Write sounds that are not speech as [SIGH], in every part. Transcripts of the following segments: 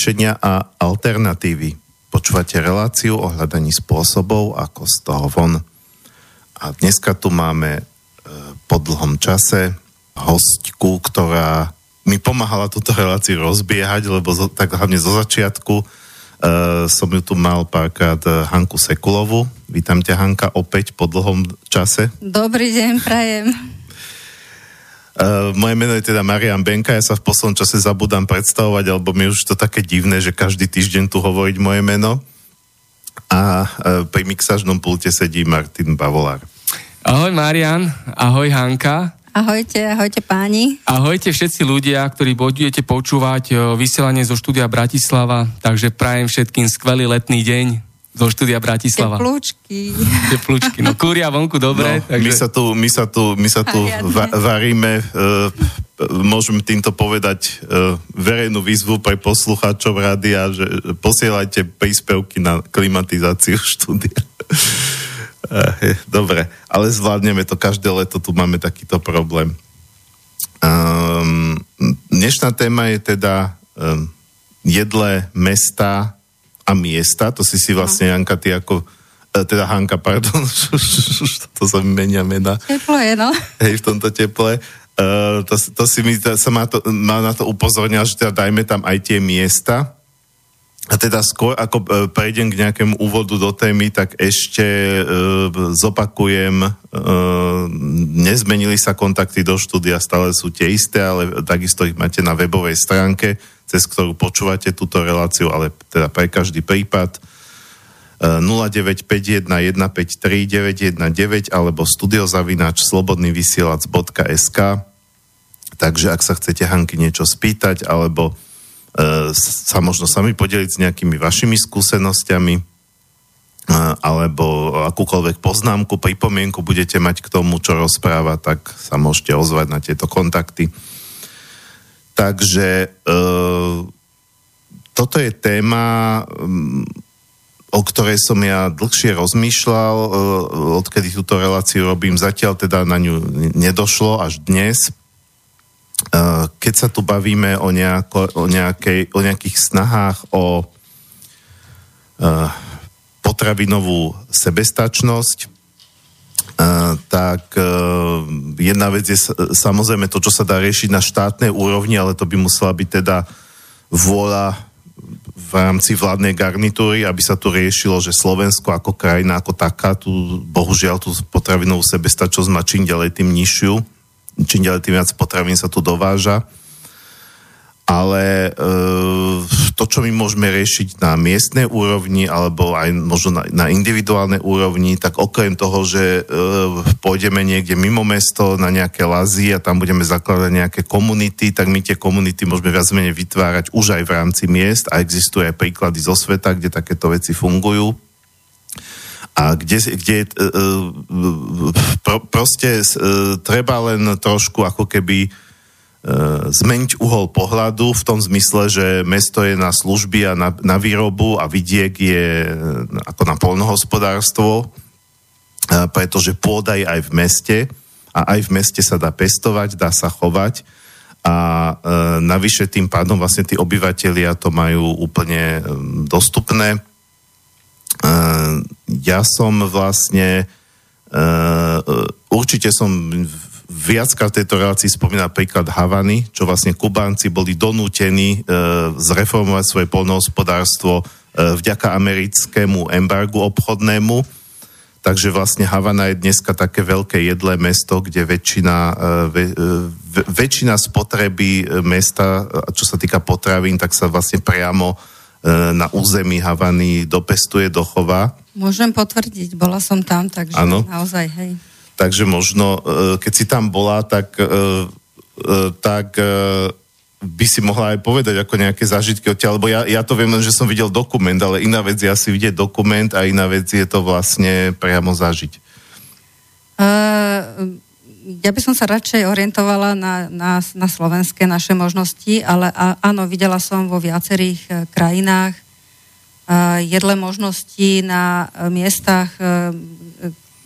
riešenia a alternatívy. Počúvate reláciu o hľadaní spôsobov, ako z toho von. A dneska tu máme e, po dlhom čase hostku, ktorá mi pomáhala túto reláciu rozbiehať, lebo zo, tak hlavne zo začiatku uh, som ju tu mal párkrát Hanku Sekulovu. Vítam ťa, Hanka, opäť po dlhom čase. Dobrý deň, prajem. Uh, moje meno je teda Marian Benka, ja sa v poslednom čase zabudám predstavovať, alebo mi už to také divné, že každý týždeň tu hovoriť moje meno. A uh, pri mixážnom pulte sedí Martin Bavolár. Ahoj Marian, ahoj Hanka. Ahojte, ahojte páni. Ahojte všetci ľudia, ktorí budete počúvať vysielanie zo štúdia Bratislava, takže prajem všetkým skvelý letný deň zo štúdia Bratislava. Teplúčky. Teplúčky, no kúria vonku dobre. No, takže... My sa tu, my sa tu, my sa tu va- varíme, uh, môžem týmto povedať uh, verejnú výzvu pre poslucháčov rádia, že posielajte príspevky na klimatizáciu [LAUGHS] štúdia. uh, dobre, ale zvládneme to, každé leto tu máme takýto problém. Um, dnešná téma je teda um, jedle mesta a miesta, to si si vlastne, Janka, ty ako e, teda Hanka, pardon, [LAUGHS] to sa menia mena. Teplo je, no. Hej, v tomto teple. Uh, to, to si mi, to, sa má, to, má na to upozornil, že teda dajme tam aj tie miesta. A teda skôr, ako uh, prejdem k nejakému úvodu do témy, tak ešte uh, zopakujem, uh, nezmenili sa kontakty do štúdia, stále sú tie isté, ale takisto ich máte na webovej stránke cez ktorú počúvate túto reláciu, ale teda pre každý prípad 0951153919 alebo studiozavináč slobodnyvysielac.sk Takže ak sa chcete Hanky niečo spýtať alebo e, sa možno sami podeliť s nejakými vašimi skúsenosťami e, alebo akúkoľvek poznámku, pripomienku budete mať k tomu, čo rozpráva, tak sa môžete ozvať na tieto kontakty. Takže e, toto je téma, o ktorej som ja dlhšie rozmýšľal, e, odkedy túto reláciu robím. Zatiaľ teda na ňu nedošlo až dnes. E, keď sa tu bavíme o, nejako, o, nejakej, o nejakých snahách o e, potravinovú sebestačnosť, tak jedna vec je samozrejme to, čo sa dá riešiť na štátnej úrovni, ale to by musela byť teda vôľa v rámci vládnej garnitúry, aby sa tu riešilo, že Slovensko ako krajina, ako taká, tu bohužiaľ tú potravinovú sebestačnosť má čím ďalej tým nižšiu, čím ďalej tým viac potravín sa tu dováža ale e, to, čo my môžeme riešiť na miestnej úrovni alebo aj možno na, na individuálnej úrovni, tak okrem toho, že e, pôjdeme niekde mimo mesto na nejaké lazy a tam budeme zakladať nejaké komunity, tak my tie komunity môžeme viac menej vytvárať už aj v rámci miest a existujú aj príklady zo sveta, kde takéto veci fungujú. A kde, kde e, e, pro, proste e, treba len trošku ako keby zmeniť uhol pohľadu v tom zmysle, že mesto je na služby a na, na výrobu a vidiek je e, ako na polnohospodárstvo, e, pretože pôda je aj v meste a aj v meste sa dá pestovať, dá sa chovať a e, navyše tým pádom vlastne tí obyvateľia to majú úplne e, dostupné. E, ja som vlastne e, určite som viackrát v tejto relácii spomína príklad Havany, čo vlastne Kubánci boli donútení e, zreformovať svoje polnohospodárstvo e, vďaka americkému embargu obchodnému. Takže vlastne Havana je dneska také veľké jedlé mesto, kde väčšina, e, ve, e, väčšina spotreby e, mesta, čo sa týka potravín, tak sa vlastne priamo e, na území Havany dopestuje, dochová. Môžem potvrdiť, bola som tam, takže ano. naozaj, hej takže možno, e, keď si tam bola, tak, e, e, tak by si mohla aj povedať ako nejaké zážitky odtiaľ, lebo ja, ja to viem len, že som videl dokument, ale iná vec je asi vidieť dokument a iná vec je to vlastne priamo zažiť. Uh, ja by som sa radšej orientovala na, na, na slovenské naše možnosti, ale a, áno, videla som vo viacerých krajinách uh, jedle možnosti na uh, miestach, uh,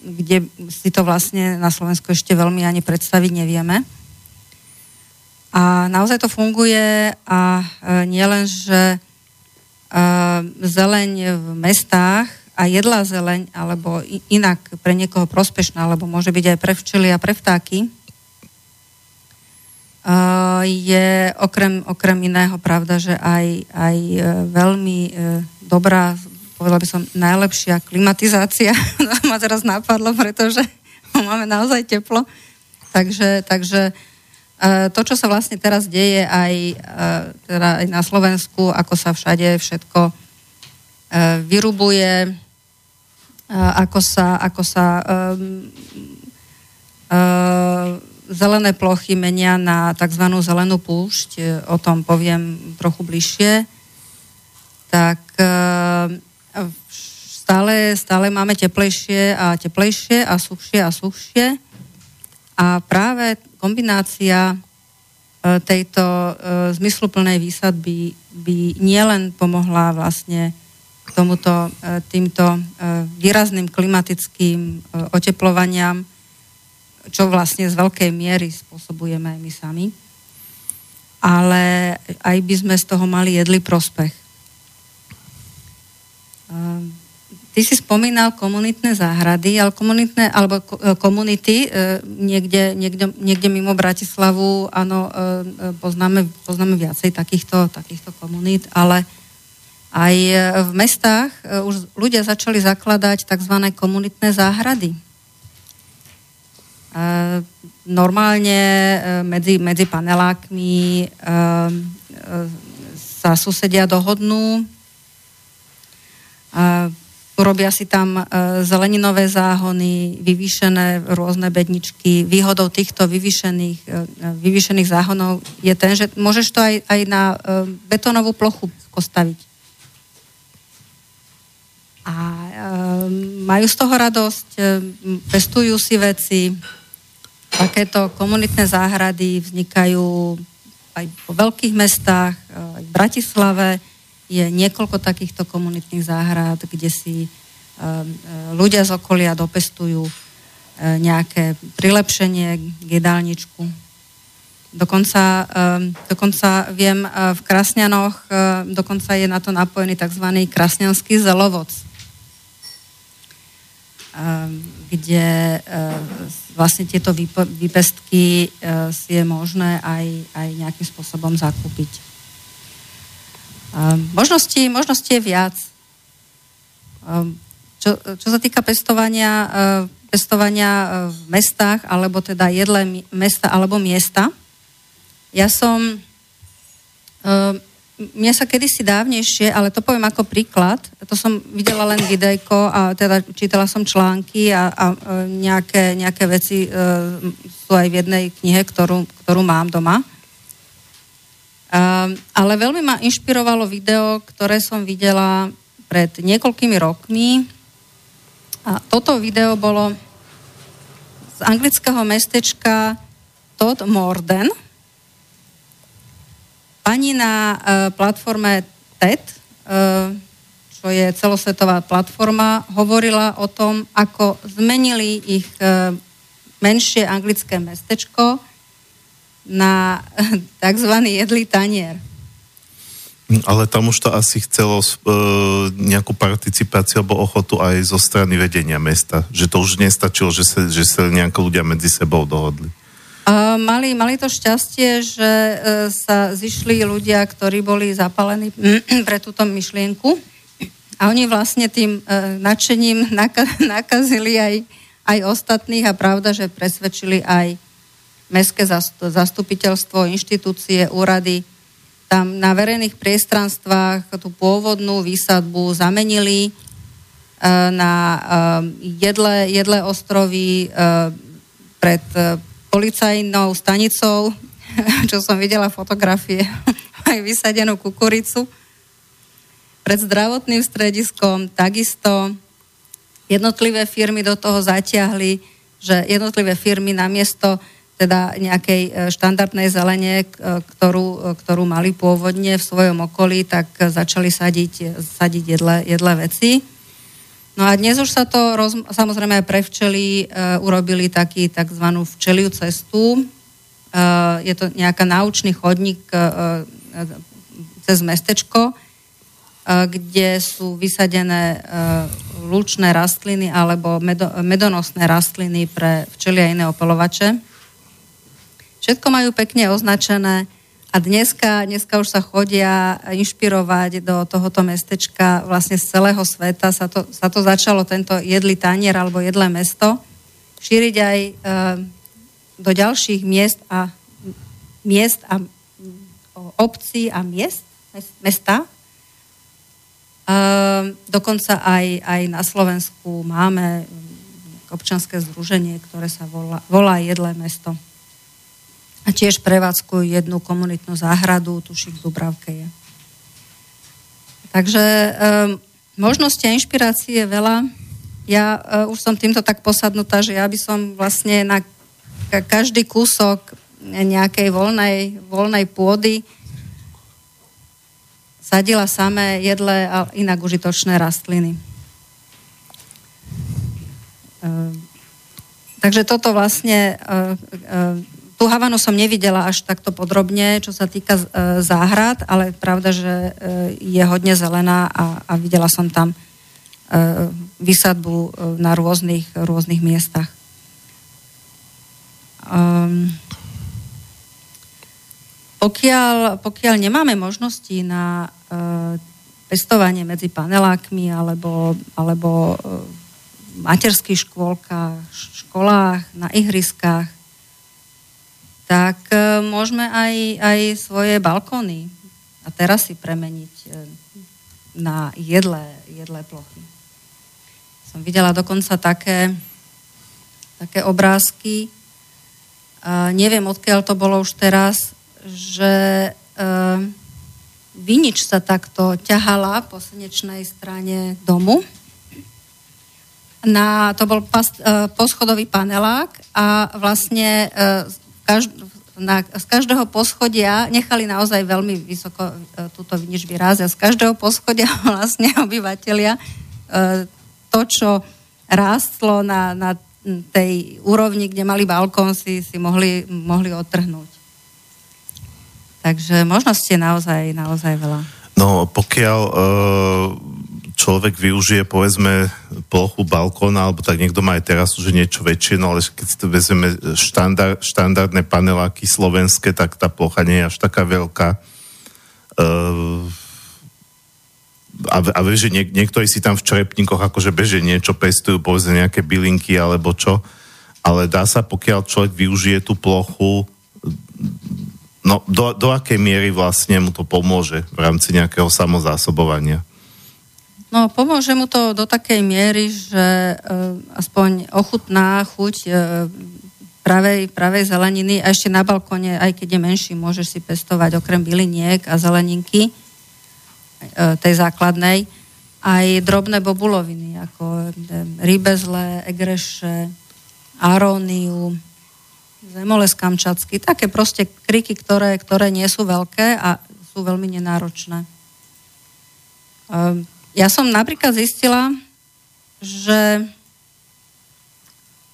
kde si to vlastne na Slovensku ešte veľmi ani predstaviť nevieme. A naozaj to funguje a e, nie len, že zeleň v mestách a jedlá zeleň, alebo inak pre niekoho prospešná, alebo môže byť aj pre včely a pre vtáky, je okrem, okrem iného pravda, že aj, aj e, veľmi e, dobrá, povedala by som, najlepšia klimatizácia. [LAUGHS] ma teraz napadlo, pretože máme naozaj teplo. Takže, takže e, to, čo sa vlastne teraz deje aj, teda aj na Slovensku, ako sa všade všetko vyrubuje, ako sa, ako sa um, uh, zelené plochy menia na tzv. zelenú púšť, e, o tom poviem trochu bližšie, tak e, stále, stále máme teplejšie a teplejšie a suchšie a suchšie. A práve kombinácia e, tejto zmysluplnej výsadby by nielen pomohla vlastne tomuto, týmto výrazným klimatickým oteplovaniam, čo vlastne z veľkej miery spôsobujeme my sami. Ale aj by sme z toho mali jedli prospech. Ty si spomínal komunitné záhrady, ale komunitné, alebo e, komunity e, niekde, niekde, niekde mimo Bratislavu, áno, e, poznáme, poznáme viacej takýchto, takýchto komunít, ale aj v mestách už ľudia začali zakladať tzv. komunitné záhrady normálne medzi, medzi panelákmi sa susedia dohodnú, urobia si tam zeleninové záhony, vyvýšené rôzne bedničky. Výhodou týchto vyvýšených, vyvýšených záhonov je ten, že môžeš to aj, aj na betónovú plochu postaviť. A majú z toho radosť, pestujú si veci, Takéto komunitné záhrady vznikajú aj po veľkých mestách, aj v Bratislave je niekoľko takýchto komunitných záhrad, kde si um, ľudia z okolia dopestujú uh, nejaké prilepšenie k jedálničku. Dokonca, um, dokonca viem, uh, v Krasňanoch uh, dokonca je na to napojený tzv. krasňanský zelovod, um, kde vlastne tieto výpestky si je možné aj, aj nejakým spôsobom zakúpiť. Možnosti, možnosti je viac. Čo, čo sa týka pestovania, e, pestovania v mestách, alebo teda jedle mesta alebo miesta, ja som mne sa kedysi dávnejšie, ale to poviem ako príklad, to som videla len videjko a teda čítala som články a, a e, nejaké, nejaké veci e, sú aj v jednej knihe, ktorú, ktorú mám doma. E, ale veľmi ma inšpirovalo video, ktoré som videla pred niekoľkými rokmi. A toto video bolo z anglického mestečka Todd Morden – Pani na uh, platforme TED, uh, čo je celosvetová platforma, hovorila o tom, ako zmenili ich uh, menšie anglické mestečko na [LAUGHS] tzv. jedlý tanier. Ale tam už to asi chcelo uh, nejakú participáciu alebo ochotu aj zo strany vedenia mesta. Že to už nestačilo, že sa, že sa nejakí ľudia medzi sebou dohodli. A mali, mali to šťastie, že e, sa zišli ľudia, ktorí boli zapálení [CLEARS THROAT] pre túto myšlienku a oni vlastne tým e, nadšením [LAUGHS] nakazili aj, aj ostatných a pravda, že presvedčili aj mestské zastupiteľstvo, inštitúcie, úrady. Tam na verejných priestranstvách tú pôvodnú výsadbu zamenili e, na jedle, jedle ostrovy pred policajnou stanicou, [LAUGHS] čo som videla fotografie, [LAUGHS] aj vysadenú kukuricu. Pred zdravotným strediskom takisto jednotlivé firmy do toho zatiahli, že jednotlivé firmy namiesto teda nejakej e, štandardnej zelenie, e, ktorú, e, ktorú mali pôvodne v svojom okolí, tak začali sadiť, sadiť jedle, jedle veci. No a dnes už sa to, roz, samozrejme pre včely, e, urobili taký tzv. včeliu cestu. E, je to nejaká naučný chodník e, cez mestečko. kde sú vysadené lučné rastliny alebo medonosné rastliny pre včely a iné opelovače. Všetko majú pekne označené a dneska, dneska už sa chodia inšpirovať do tohoto mestečka vlastne z celého sveta. Sa to, sa to začalo, tento jedlý tanier alebo jedlé mesto, šíriť aj e, do ďalších miest a miest a obcí a miest, mesta. E, dokonca aj, aj na Slovensku máme občanské združenie, ktoré sa volá, volá Jedlé mesto a tiež prevádzkujú jednu komunitnú záhradu, tuším v Dubravke je. Takže um, možnosti a inšpirácie je veľa. Ja uh, už som týmto tak posadnutá, že ja by som vlastne na každý kúsok nejakej voľnej, voľnej pôdy sadila samé jedle a inak užitočné rastliny. Uh, takže toto vlastne uh, uh, tú Havanu som nevidela až takto podrobne, čo sa týka e, záhrad, ale pravda, že e, je hodne zelená a, a videla som tam e, vysadbu na rôznych, rôznych miestach. Um, pokiaľ, pokiaľ nemáme možnosti na uh, pestovanie medzi panelákmi alebo, alebo uh, materských škôlkach, školách, na ihriskách, tak e, môžeme aj, aj svoje balkóny a terasy premeniť e, na jedlé, jedlé plochy. Som videla dokonca také, také obrázky, a neviem odkiaľ to bolo už teraz, že e, vinič sa takto ťahala po slnečnej strane domu. Na, to bol pas, e, poschodový panelák a vlastne e, každ- na, z každého poschodia nechali naozaj veľmi vysoko e, túto vinič vyráz a z každého poschodia [LAUGHS] vlastne obyvateľia e, to, čo rástlo na, na tej úrovni, kde mali balkón, si, si mohli, mohli otrhnúť. Takže možnosti je naozaj, naozaj veľa. No, pokiaľ uh, človek využije, povedzme, plochu balkóna, alebo tak niekto má aj teraz už niečo väčšie, no ale keď si to vezmeme štandard, štandardné paneláky slovenské, tak tá plocha nie je až taká veľká. Uh, a, a vieš, že niek- niektorí si tam v črepníkoch akože beže niečo pestujú, povedzme nejaké bylinky alebo čo, ale dá sa, pokiaľ človek využije tú plochu, no do, do akej miery vlastne mu to pomôže v rámci nejakého samozásobovania? No, pomôže mu to do takej miery, že e, aspoň ochutná chuť e, pravej, pravej zeleniny a ešte na balkone, aj keď je menší, môžeš si pestovať okrem byliniek a zeleninky e, tej základnej, aj drobné bobuloviny, ako rybezle, egreše, aróniu, zemoles kamčacky, také proste kriky, ktoré, ktoré nie sú veľké a sú veľmi nenáročné. E, ja som napríklad zistila, že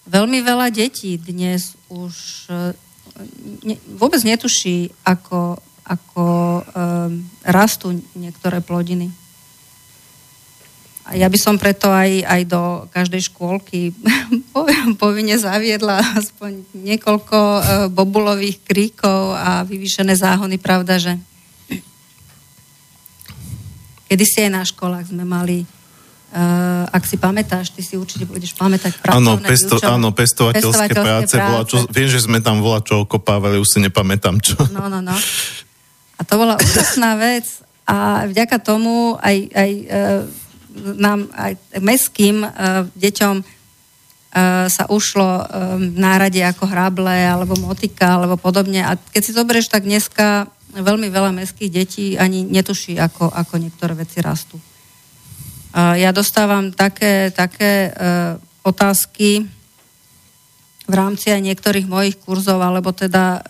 veľmi veľa detí dnes už e, ne, vôbec netuší, ako, ako um, rastú niektoré plodiny. A ja by som preto aj, aj do každej škôlky [LAUGHS] povinne zaviedla aspoň niekoľko uh, bobulových kríkov a vyvýšené záhony, pravda, že Kedy si aj na školách sme mali Uh, ak si pamätáš, ty si určite budeš pamätať pracovné áno, pesto, áno, pestovateľské, pestovateľské práce, práce. Bola, čo, viem, že sme tam bola čo okopávali, už si nepamätám čo. No, no, no. A to bola úžasná [LAUGHS] vec a vďaka tomu aj, aj uh, nám, aj meským uh, deťom uh, sa ušlo um, nárade ako hrable alebo motika alebo podobne a keď si zoberieš, tak dneska veľmi veľa mestských detí ani netuší, ako, ako niektoré veci rastú. Ja dostávam také, také e, otázky v rámci aj niektorých mojich kurzov, alebo teda e,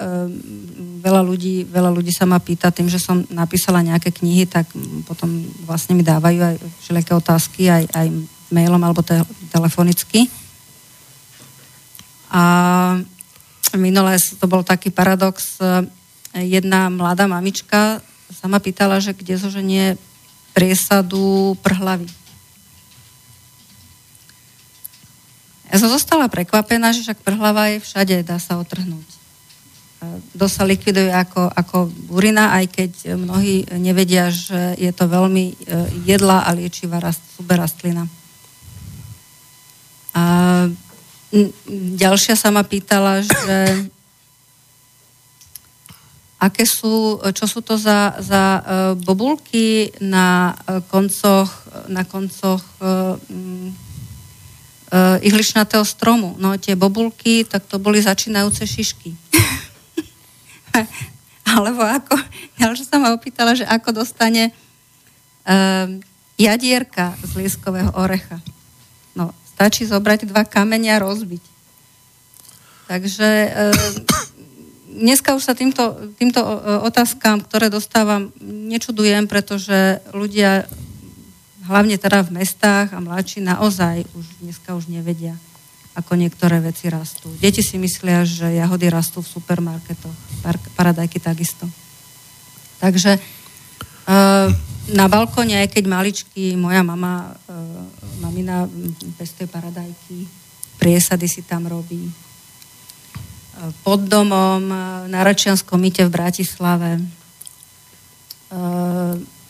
veľa ľudí, veľa ľudí sa ma pýta tým, že som napísala nejaké knihy, tak potom vlastne mi dávajú aj všelijaké otázky, aj, aj mailom alebo te, telefonicky. A minulé to bol taký paradox, jedna mladá mamička sa ma pýtala, že kde zoženie priesadu prhlavy. Ja som zostala prekvapená, že však prhlava je všade, dá sa otrhnúť. Dosť sa likviduje ako, ako burina, aj keď mnohí nevedia, že je to veľmi e, jedlá a liečivá rast, super rastlina. A ďalšia sa ma pýtala, že aké sú, čo sú to za, za uh, bobulky na uh, koncoch, na koncoch uh, uh, ihličnatého stromu. No tie bobulky, tak to boli začínajúce šišky. [LAUGHS] Alebo ako, ja už sa ma opýtala, že ako dostane uh, jadierka z lieskového orecha. No, stačí zobrať dva kamenia a rozbiť. Takže uh, dneska už sa týmto, týmto otázkam, ktoré dostávam, nečudujem, pretože ľudia, hlavne teda v mestách a mladší, naozaj už dneska už nevedia, ako niektoré veci rastú. Deti si myslia, že jahody rastú v supermarketoch, paradajky takisto. Takže e, na balkóne, aj keď maličky, moja mama, e, mamina pestuje paradajky, priesady si tam robí, pod domom na Račianskom myte v Bratislave. E,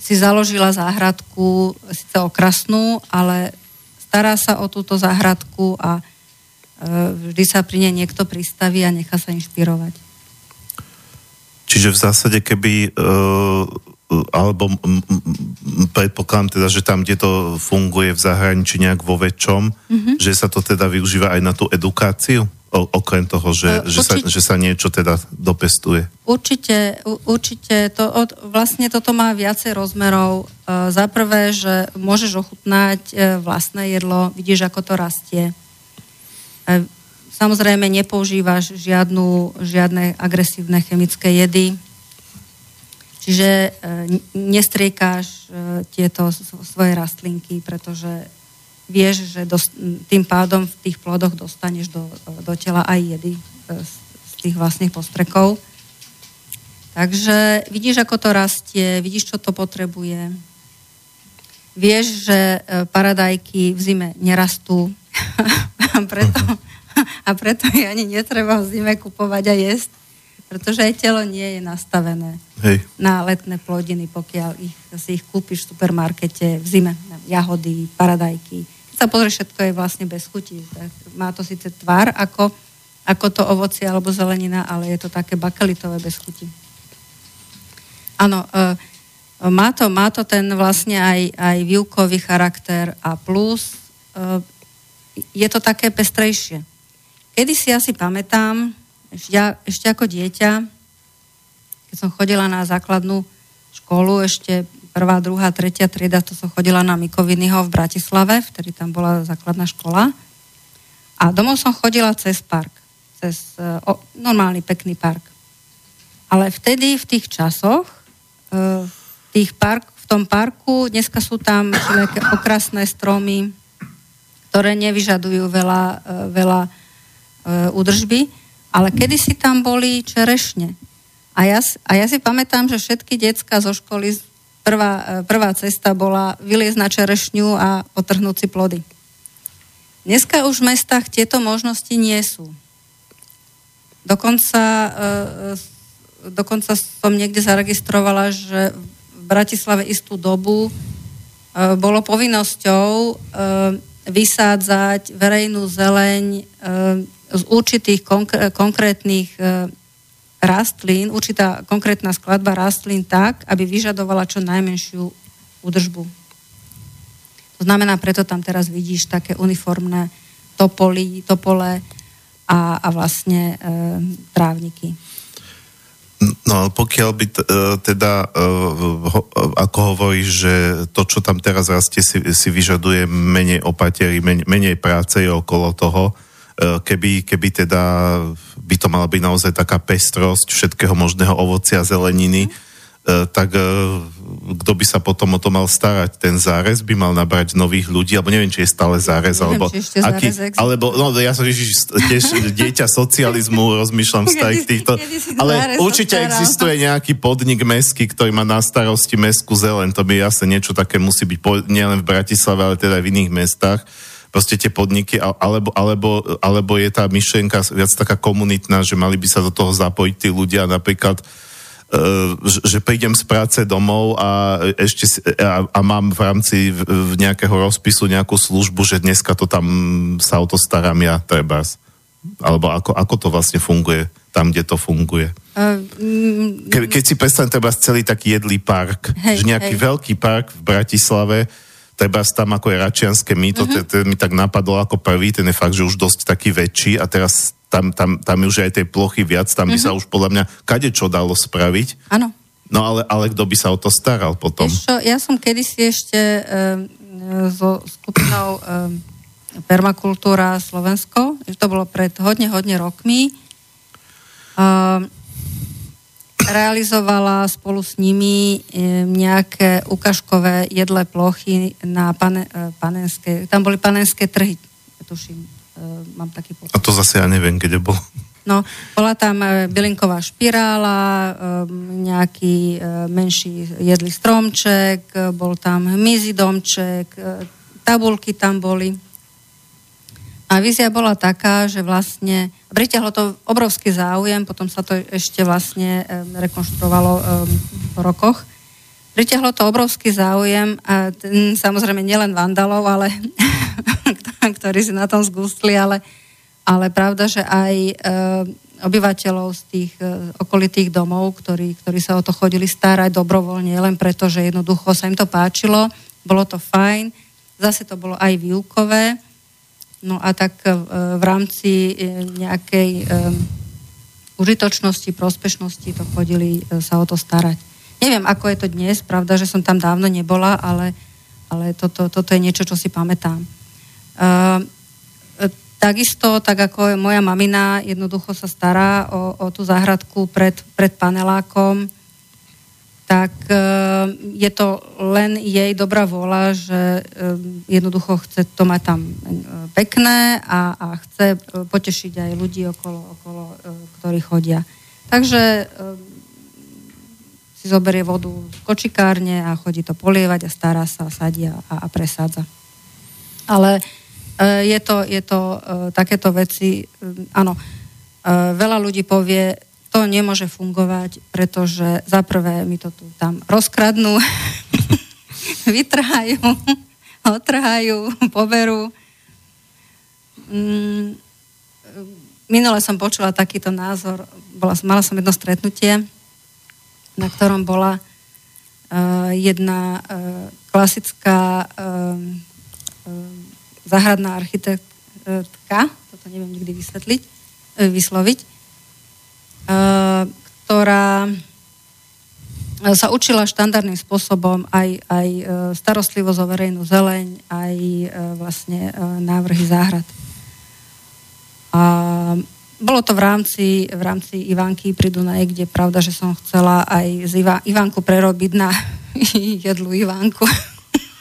si založila záhradku, síce okrasnú, ale stará sa o túto záhradku a e, vždy sa pri nej niekto pristaví a nechá sa inšpirovať. Čiže v zásade, keby alebo predpokladám teda, že tam, kde to funguje v zahraničí nejak vo väčšom, mm-hmm. že sa to teda využíva aj na tú edukáciu? O, okrem toho, že, uh, že, sa, že sa niečo teda dopestuje. Určite, určite. To, od, vlastne toto má viacej rozmerov. Uh, za prvé, že môžeš ochutnať uh, vlastné jedlo, vidíš, ako to rastie. Uh, samozrejme, nepoužívaš žiadnu, žiadne agresívne chemické jedy. Čiže uh, nestriekáš uh, tieto svoje rastlinky, pretože vieš, že dos, tým pádom v tých plodoch dostaneš do, do tela aj jedy e, z, z tých vlastných postrekov. Takže vidíš, ako to rastie, vidíš, čo to potrebuje. Vieš, že e, paradajky v zime nerastú [LAUGHS] a preto, [LAUGHS] a preto je ani netreba v zime kupovať a jesť, pretože aj telo nie je nastavené Hej. na letné plodiny, pokiaľ ich, si ich kúpiš v supermarkete v zime. Jahody, paradajky, sa pozrie, všetko je vlastne bez chuti. Má to síce tvár ako, ako to ovocie alebo zelenina, ale je to také bakelitové bez chuti. Áno, e, má to, má to ten vlastne aj, aj výukový charakter a plus e, je to také pestrejšie. Kedy si asi pamätám, ešte, ešte ako dieťa, keď som chodila na základnú školu ešte prvá, druhá, tretia trieda, to som chodila na Mikovinyho v Bratislave, vtedy tam bola základná škola. A domov som chodila cez park, cez o, normálny pekný park. Ale vtedy, v tých časoch, e, v, tých park, v tom parku, dneska sú tam nejaké okrasné stromy, ktoré nevyžadujú veľa, e, veľa e, údržby, ale kedysi tam boli čerešne. A ja, a ja si pamätám, že všetky decka zo školy prvá, e, prvá cesta bola vyliezť na čerešňu a otrhnúť si plody. Dneska už v mestách tieto možnosti nie sú. Dokonca, e, e, dokonca som niekde zaregistrovala, že v Bratislave istú dobu bolo povinnosťou vysádzať verejnú zeleň z určitých konkrétnych rastlín, určitá konkrétna skladba rastlín tak, aby vyžadovala čo najmenšiu údržbu. To znamená, preto tam teraz vidíš také uniformné topoly, topole a, a vlastne e, trávniky. No pokiaľ by e, teda, e, ako hovoríš, že to, čo tam teraz rastie, si, si vyžaduje menej opatery, menej, menej práce okolo toho, keby, keby teda by to mala byť naozaj taká pestrosť všetkého možného ovocia, zeleniny, e, tak e, kto by sa potom o to mal starať? Ten zárez by mal nabrať nových ľudí, alebo neviem, či je stále zárez, Neviem, alebo, ešte zárez alebo, no ja som ježiš, tiež dieťa socializmu, rozmýšľam Kedy si- týchto, ale určite existuje nejaký podnik mestský, ktorý má na starosti mestskú zelen, to by jasne niečo také musí byť, nielen v Bratislave, ale teda aj v iných mestách, proste tie podniky, alebo, alebo, alebo je tá myšlienka viac taká komunitná, že mali by sa do toho zapojiť tí ľudia, napríklad Uh, že prídem z práce domov a ešte a, a mám v rámci v, nejakého rozpisu nejakú službu, že dneska to tam sa o to starám ja, trebárs. Alebo ako, ako to vlastne funguje tam, kde to funguje. Ke, keď si predstavím treba celý taký jedlý park, Hej, že nejaký hej. veľký park v Bratislave, treba tam ako je Račianské mýto, Mhm. uh-huh. ten, ten mi tak napadol ako prvý, ten je fakt, že už dosť taký väčší a teraz tam, tam, tam už aj tej plochy viac, tam by Mhm. sa už podľa mňa kade čo dalo spraviť. áno. No ale, ale kto by sa o to staral potom? Čo, ja som kedysi ešte um, so skupinou um, Permakultúra Slovensko, to bolo pred hodne, hodne rokmi, um, realizovala spolu s nimi um, nejaké ukážkové jedlé plochy na pane, uh, panenské, tam boli panenské trhy, tuším, uh, mám taký pocit. A to zase ja neviem, kde bol. No, bola tam e, bylinková špirála, e, nejaký e, menší jedlý stromček, e, bol tam hmyzí domček, e, tabulky tam boli. A vízia bola taká, že vlastne pritiahlo to obrovský záujem, potom sa to ešte vlastne rekonštruovalo po rokoch. Pritiahlo to obrovský záujem a ten, samozrejme nielen vandalov, ale [LAUGHS] ktorí si na tom zgustli, ale ale pravda, že aj obyvateľov z tých e, okolitých domov, ktorí, ktorí sa o to chodili starať dobrovoľne, len preto, že jednoducho sa im to páčilo, bolo to fajn, zase to bolo aj výukové, no a tak e, v rámci e, nejakej e, užitočnosti, prospešnosti to chodili sa o to starať. Neviem, ako je to dnes, pravda, že som tam dávno nebola, ale, ale toto, toto je niečo, čo si pamätám. Takisto, tak ako moja mamina jednoducho sa stará o, o tú záhradku pred, pred panelákom, tak e, je to len jej dobrá vôľa, že e, jednoducho chce to mať tam e, pekné a, a chce potešiť aj ľudí okolo, okolo ktorí chodia. Takže si zoberie vodu z kočikárne a chodí to polievať a stará sa, sadia a, a presádza. Ale je to, je to takéto veci, áno, veľa ľudí povie, to nemôže fungovať, pretože za prvé mi to tu tam rozkradnú, [LAUGHS] vytrhajú, [LAUGHS] otrhajú, poberú. Mm, minule som počula takýto názor, bola, mala som jedno stretnutie, na ktorom bola uh, jedna uh, klasická uh, uh, záhradná architektka, toto neviem nikdy vysvetliť, uh, vysloviť, ktorá sa učila štandardným spôsobom aj, aj uh, starostlivosť o verejnú zeleň, aj vlastne návrhy záhrad. A bolo to v rámci, v rámci Ivánky pri Dunaji, kde pravda, že som chcela aj z Iva, Ivánku prerobiť na [LAUGHS] jedlu Ivánku.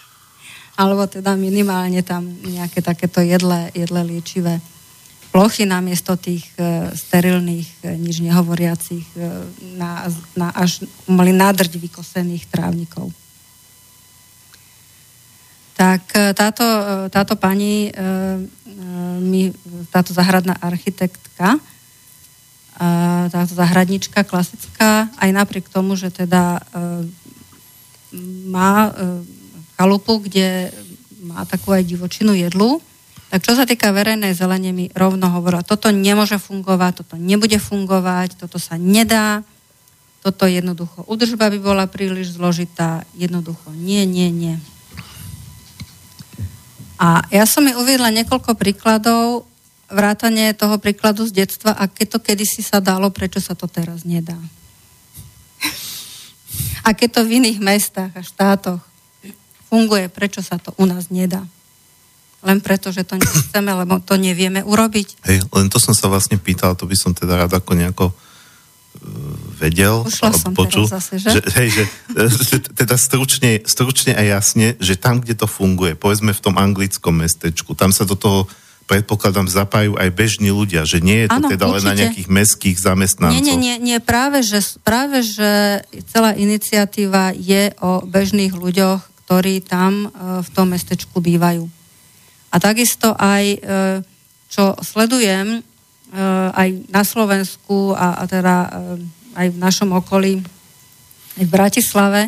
[LAUGHS] Alebo teda minimálne tam nejaké takéto jedle, jedle liečivé plochy namiesto tých e, sterilných, e, nič nehovoriacich, e, na, na až mali nádrť vykosených trávnikov. Tak e, táto, e, táto pani, e, táto zahradná architektka, táto zahradnička klasická, aj napriek tomu, že teda má chalupu, kde má takú aj divočinu jedlu, tak čo sa týka verejnej zelene, mi rovno hovorila, toto nemôže fungovať, toto nebude fungovať, toto sa nedá, toto jednoducho, udržba by bola príliš zložitá, jednoducho nie, nie, nie. A ja som mi uviedla niekoľko príkladov, vrátanie toho príkladu z detstva, a keď to kedysi sa dalo, prečo sa to teraz nedá. A keď to v iných mestách a štátoch funguje, prečo sa to u nás nedá. Len preto, že to nechceme, lebo to nevieme urobiť. Hej, len to som sa vlastne pýtal, to by som teda rád ako nejako e, vedel, Ušla som počul, zase, že? Že, hej, že, že teda stručne, stručne a jasne, že tam, kde to funguje, povedzme v tom anglickom mestečku, tam sa do toho predpokladám, zapájajú aj bežní ľudia, že nie je to Áno, teda len na určite. nejakých mestských zamestnancov. Nie, nie, nie, nie práve, že, práve, že celá iniciatíva je o bežných ľuďoch, ktorí tam e, v tom mestečku bývajú. A takisto aj, e, čo sledujem, e, aj na Slovensku a, teda e, aj v našom okolí, aj v Bratislave,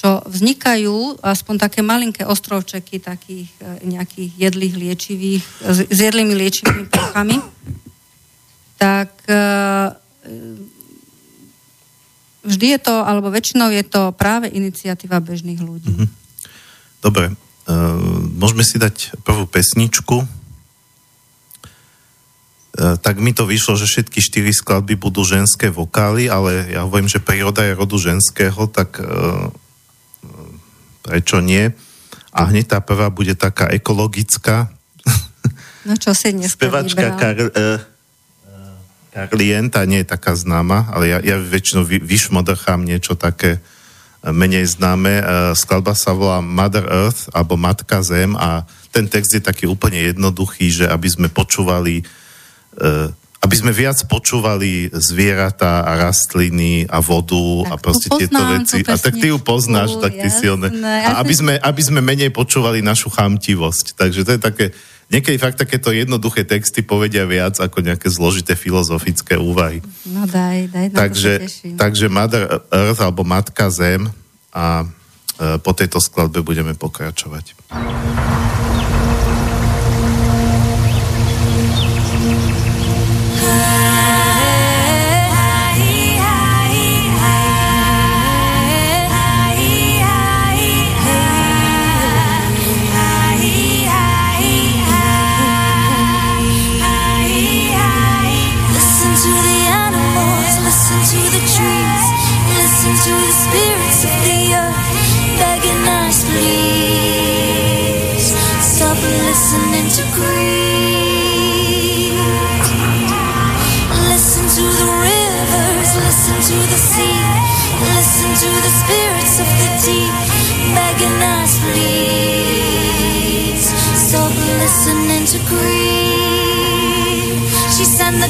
čo vznikajú aspoň také malinké ostrovčeky takých nejakých jedlých liečivých, s, jedlými liečivými plochami, tak vždy je to, alebo väčšinou je to práve iniciatíva bežných ľudí. Mm-hmm. Dobre, môžeme si dať prvú pesničku. Uh, tak mi to vyšlo, že všetky štyri skladby budú ženské vokály, ale ja hovorím, že príroda je rodu ženského, tak uh, prečo nie? A hneď tá prvá bude taká ekologická. [LAUGHS] No čo si dneska Spevačka Kar, Karlien, tá nie je taká známa, ale ja, ja väčšinou vy, vyšmodrchám niečo také menej známe. Skladba sa volá Mother Earth alebo Matka Zem a ten text je taký úplne jednoduchý, že aby sme počúvali aby sme viac počúvali zvieratá a rastliny a vodu Tak a proste to tieto veci. A tak ty ju poznáš, tak ty si one. jasné. A aby sme, aby sme menej počúvali našu chamtivosť. Takže to je také, niekedy fakt takéto jednoduché texty povedia viac ako nejaké zložité filozofické úvahy. No daj, daj, Takže, takže Mother Earth alebo Matka Zem a e, po tejto skladbe budeme pokračovať.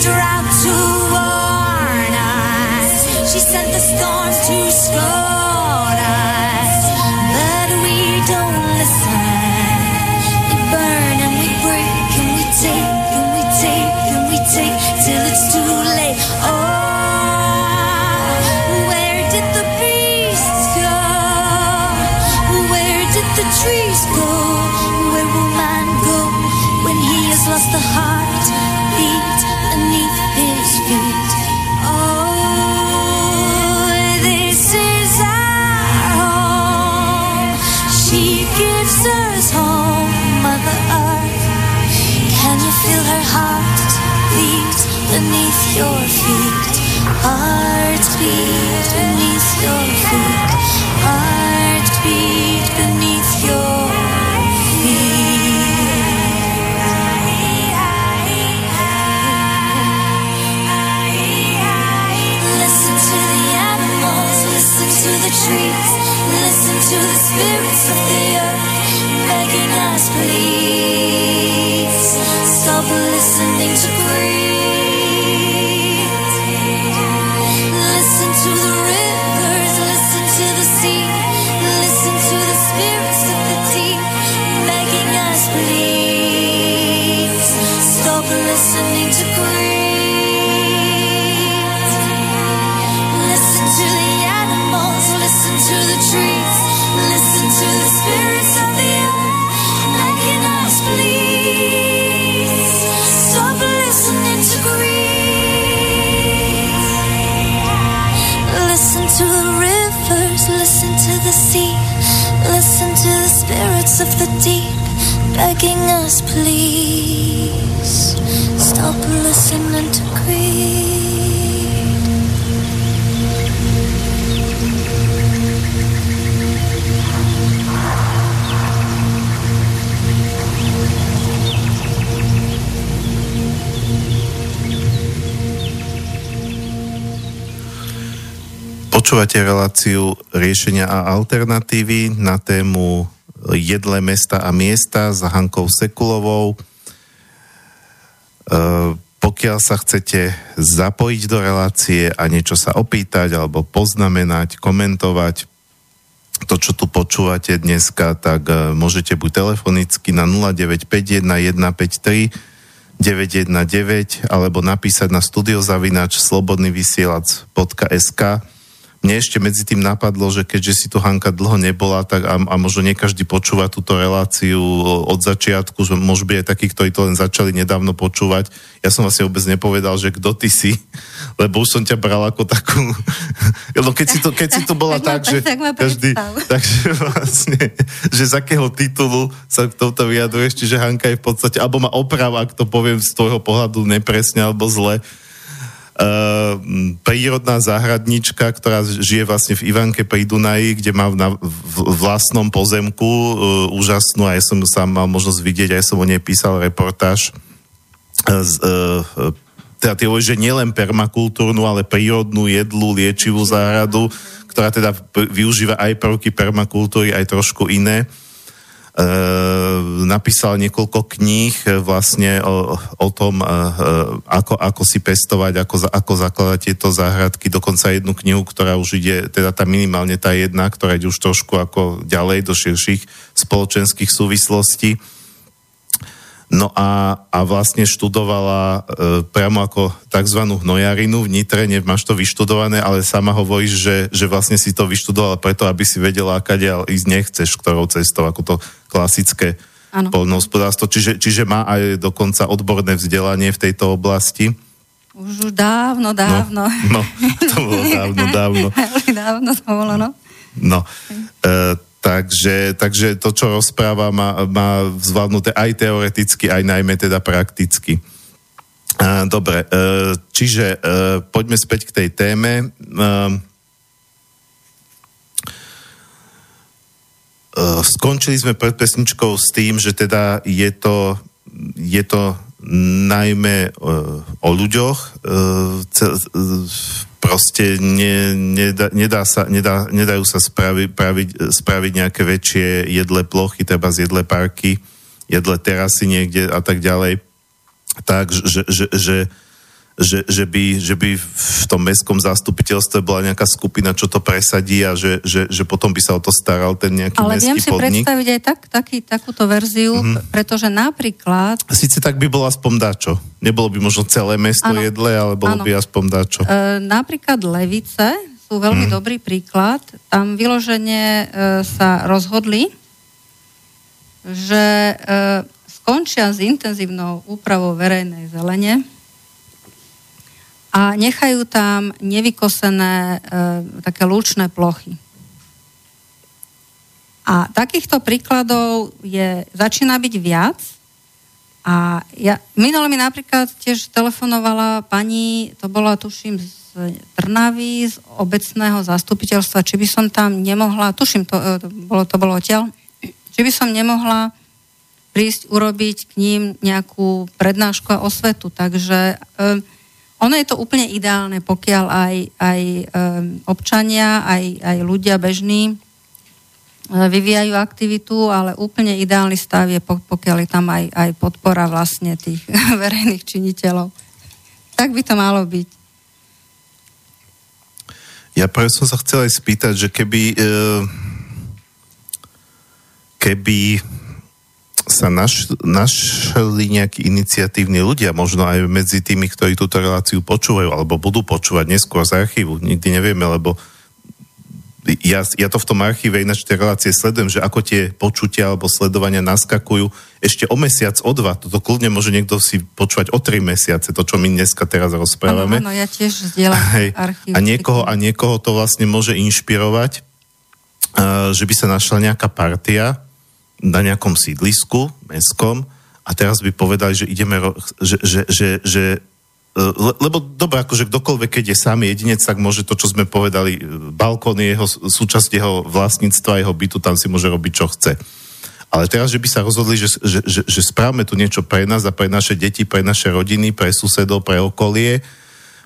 around. Feet? Heart beat beneath your feet. Heart beat beneath your feet. Listen to the animals, listen to the trees, listen to the spirits of the earth, begging us, please. Stop listening to greed. Listening to greed. Počúvate reláciu riešenia a alternatívy na tému jedle mesta a miesta s Hankou Sekulovou. E, pokiaľ sa chcete zapojiť do relácie a niečo sa opýtať alebo poznamenať, komentovať to, čo tu počúvate dneska, tak e, môžete buď telefonicky na 0951 153 919 alebo napísať na studiozavinač slobodnyvysielac.sk mne ešte medzi tým napadlo, že keďže si tu Hanka dlho nebola, tak a, a možno nie každý počúva túto reláciu od začiatku, že môžu byť aj takí, ktorí to len začali nedávno počúvať. Ja som vlastne vôbec nepovedal, že kto ty si, [LAUGHS] lebo už som ťa bral ako takú... [LAUGHS] no keď si to, keď si to bola [LAUGHS] tak, tak, že tak každý... Takže vlastne, že z akého titulu sa k touto vyjadruješ, čiže Hanka je v podstate, alebo ma oprava, ak to poviem z tvojho pohľadu nepresne alebo zle, prírodná záhradnička, ktorá žije vlastne v Ivanke pri Dunaji, kde má na vlastnom pozemku uh, úžasnú, a ja som sám mal možnosť vidieť, aj som o nej písal reportáž. Uh, uh, teda tie že nielen permakultúrnu, ale prírodnú jedlu, liečivú záhradu, ktorá teda využíva aj prvky permakultúry, aj trošku iné. E, napísal niekoľko kníh e, vlastne o, o tom, e, ako, ako si pestovať, ako, ako zakladať tieto záhradky, dokonca jednu knihu, ktorá už ide, teda tá minimálne tá jedna, ktorá ide už trošku ako ďalej do širších spoločenských súvislostí. No a, a vlastne študovala e, priamo ako tzv. hnojarinu v Nitre, máš to vyštudované, ale sama hovoríš, že, že vlastne si to vyštudovala preto, aby si vedela, kade ísť nechceš, ktorou cestou, ako to klasické ano. polnohospodárstvo. Čiže, čiže má aj dokonca odborné vzdelanie v tejto oblasti. Už dávno, dávno. No, no to bolo dávno, dávno. [LAUGHS] dávno to bolo, no. No, e, Takže, takže to, čo rozpráva, má, má zvládnuté aj teoreticky, aj najmä teda prakticky. Dobre, e, čiže e, poďme späť k tej téme. E, skončili sme pred pesničkou s tým, že teda je to, je to najmä o ľuďoch, proste ne, nedá, nedá sa, nedá, nedajú sa spravi, praviť, spraviť nejaké väčšie jedle plochy, treba z jedle parky, jedle terasy niekde a tak ďalej. Tak, že, že, že, že, že, by, že by v tom mestskom zastupiteľstve bola nejaká skupina, čo to presadí a že, že, že potom by sa o to staral ten nejaký Ale viem si podnik. predstaviť aj tak, taký, takúto verziu, mm-hmm. pretože napríklad... Sice tak by bolo aspoň dačo. Nebolo by možno celé mesto ano. jedle, ale bolo ano. by aspoň dačo. E, napríklad Levice sú veľmi mm. dobrý príklad. Tam vyloženie e, sa rozhodli, že e, skončia s intenzívnou úpravou verejnej zelene, a nechajú tam nevykosené e, také lúčne plochy. A takýchto príkladov je, začína byť viac. A ja, minule mi napríklad tiež telefonovala pani, to bola tuším z Trnavy, z obecného zastupiteľstva, či by som tam nemohla, tuším, to, e, to bolo, to bolo odtiaľ, či by som nemohla prísť urobiť k ním nejakú prednášku a osvetu. Takže e, ono je to úplne ideálne, pokiaľ aj, aj um, občania, aj, aj ľudia bežní uh, vyvíjajú aktivitu, ale úplne ideálny stav je, pokiaľ je tam aj, aj podpora vlastne tých [LAUGHS] verejných činiteľov. Tak by to malo byť. Ja práve som sa chcel aj spýtať, že keby, uh, keby sa naš, našli nejakí iniciatívni ľudia, možno aj medzi tými, ktorí túto reláciu počúvajú, alebo budú počúvať neskôr z archívu, nikdy nevieme, lebo ja, ja to v tom archíve ináč tie relácie sledujem, že ako tie počutia alebo sledovania naskakujú ešte o mesiac, o dva. Toto kľudne môže niekto si počúvať o tri mesiace, to, čo my dneska teraz rozprávame. Áno, ja tiež zdieľam archív. A niekoho, a niekoho to vlastne môže inšpirovať, uh, že by sa našla nejaká partia, na nejakom sídlisku mestskom a teraz by povedali, že ideme, že, že, že, že e, le, lebo dobre, akože kdokoľvek, keď je sám jedinec, tak môže to, čo sme povedali, e, balkón je jeho, súčasť jeho vlastníctva, jeho bytu, tam si môže robiť, čo chce. Ale teraz, že by sa rozhodli, že, že, že, že správame tu niečo pre nás a pre naše deti, pre naše rodiny, pre susedov, pre okolie,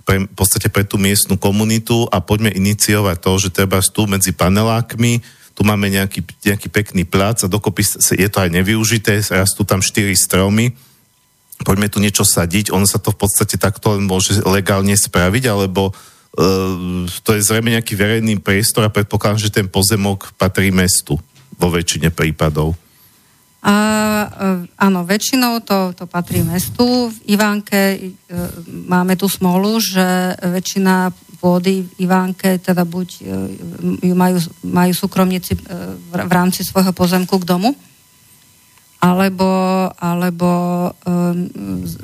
pre, v podstate pre tú miestnu komunitu a poďme iniciovať to, že treba tu medzi panelákmi, tu máme nejaký, nejaký pekný plác a dokopy je to aj nevyužité, rastú tam štyri stromy, poďme tu niečo sadiť, ono sa to v podstate takto len môže legálne spraviť, alebo uh, to je zrejme nejaký verejný priestor a predpokladám, že ten pozemok patrí mestu vo väčšine prípadov. A, e, áno, väčšinou to, to patrí mestu. V Ivánke e, máme tu smolu, že väčšina pôdy v Ivánke teda buď e, ju majú, majú súkromníci v, v rámci svojho pozemku k domu, alebo, alebo um,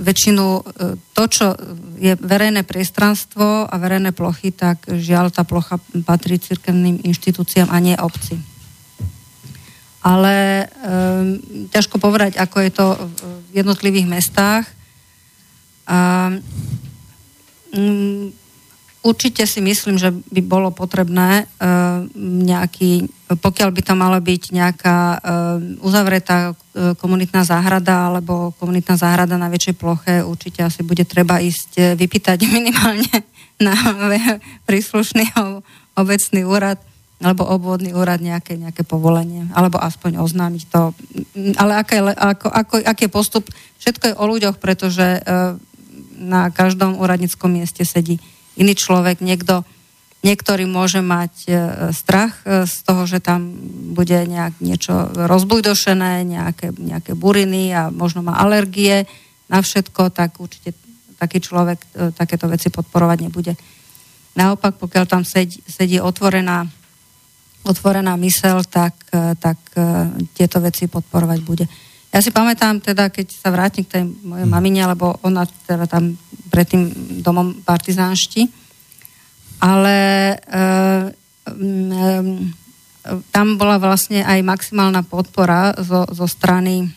väčšinu to, čo je verejné priestranstvo a verejné plochy, tak žiaľ tá plocha patrí cirkevným inštitúciám a nie obci ale um, ťažko povedať, ako je to v jednotlivých mestách. A, um, určite si myslím, že by bolo potrebné uh, nejaký, pokiaľ by to mala byť nejaká uh, uzavretá uh, komunitná záhrada alebo komunitná záhrada na väčšej ploche, určite asi bude treba ísť vypýtať [LAUGHS] minimálne na [LAUGHS] príslušný obecný úrad alebo obvodný úrad nejaké, nejaké povolenie, alebo aspoň oznámiť to. Ale aké, ako, ako, aký je postup? Všetko je o ľuďoch, pretože na každom úradníckom mieste sedí iný človek, niekto, niektorý môže mať e, strach e, z toho, že tam bude nejak niečo rozbujdošené, nejaké, nejaké buriny a možno má alergie na všetko, tak určite taký človek takéto veci podporovať nebude. Naopak, pokiaľ tam sedí, sedí otvorená otvorená mysel, tak, e, tak e, tieto veci podporovať bude. Ja si pamätám teda, keď sa vrátim k tej mojej mhm. mamine, lebo ona teda tam pred tým domom partizánšti, ale e, e, tam bola vlastne aj maximálna podpora zo, zo strany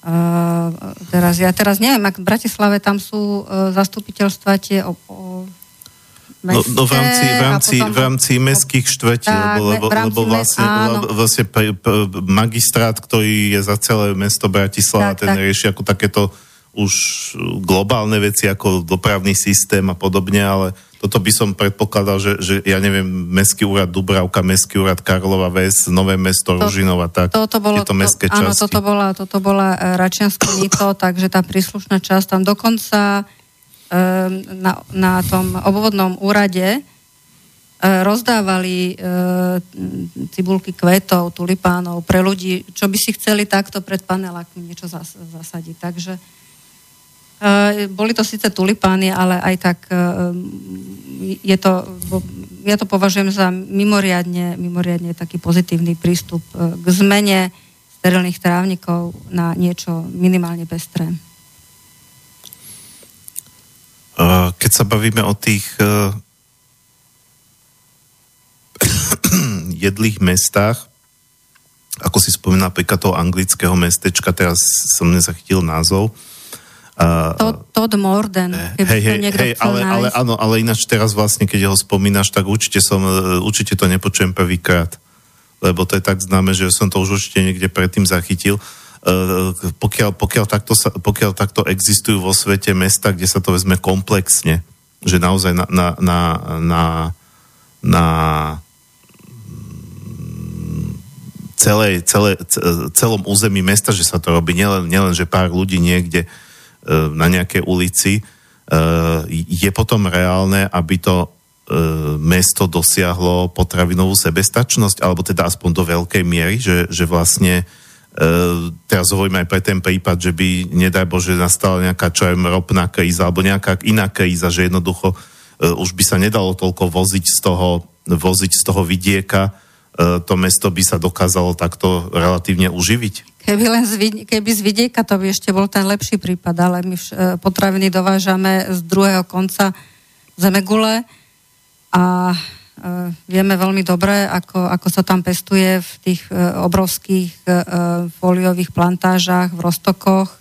Uh, teraz, ja teraz neviem, ak v Bratislave tam sú uh, zastupiteľstva tie o, o, No, no v rámci, v rámci, potom, v rámci mestských štvrtí, lebo, lebo, lebo vlastne, vlastne p, p, magistrát, ktorý je za celé mesto Bratislava, tak, ten tak. rieši ako takéto už globálne veci ako dopravný systém a podobne, ale toto by som predpokladal, že, že ja neviem, Mestský úrad Dubravka, Mestský úrad Karlova Ves, Nové mesto to, Ružinova, tak to, to bolo, tieto mestské to, časti. Áno, toto bola, toto bola e, Račianské mýto, [COUGHS] takže tá príslušná časť tam dokonca na, na tom obvodnom úrade e, rozdávali e, cibulky kvetov, tulipánov pre ľudí, čo by si chceli takto pred panelákmi niečo zas, zasadiť. Takže e, boli to síce tulipány, ale aj tak je to, ja to považujem za mimoriadne, mimoriadne taký pozitívny prístup k zmene sterilných trávnikov na niečo minimálne pestré. Keď sa bavíme o tých e, [COUGHS] jedlých mestách, ako si spomínal napríklad toho anglického mestečka, teraz som nezachytil názov. Uh, Todd Morden, keby hej, hej, niekto hej, ale, ale, áno, ale ináč teraz vlastne, keď ho spomínaš, tak určite som, e, určite to nepočujem prvýkrát, lebo to je tak známe, že som to už určite niekde predtým zachytil. Uh, Eh, pokiaľ, pokiaľ, takto sa, pokiaľ takto existujú vo svete mesta, kde sa to vezme komplexne, že naozaj na, na, na, na, na celej, celé, celom území mesta, že sa to robí. Nielen, nielen že pár ľudí niekde eh, na nejakej ulici, eh, je potom reálne, aby to mesto dosiahlo potravinovú sebestačnosť, alebo teda aspoň do veľkej miery, že, že vlastne teraz hovorím aj pre ten prípad, že by, nedaj Bože, nastala nejaká, čo ropná kríza, alebo nejaká iná kríza, že jednoducho uh, už by sa nedalo toľko voziť z toho, voziť z toho vidieka, uh, to mesto by sa dokázalo takto relatívne uživiť. Keby len z, keby z vidieka, to by ešte bol ten lepší prípad, ale my vš- potraviny dovážame z druhého konca zemegule a vieme veľmi dobre, ako, ako sa tam pestuje v tých uh, obrovských uh, fóliových plantážach v Rostokoch,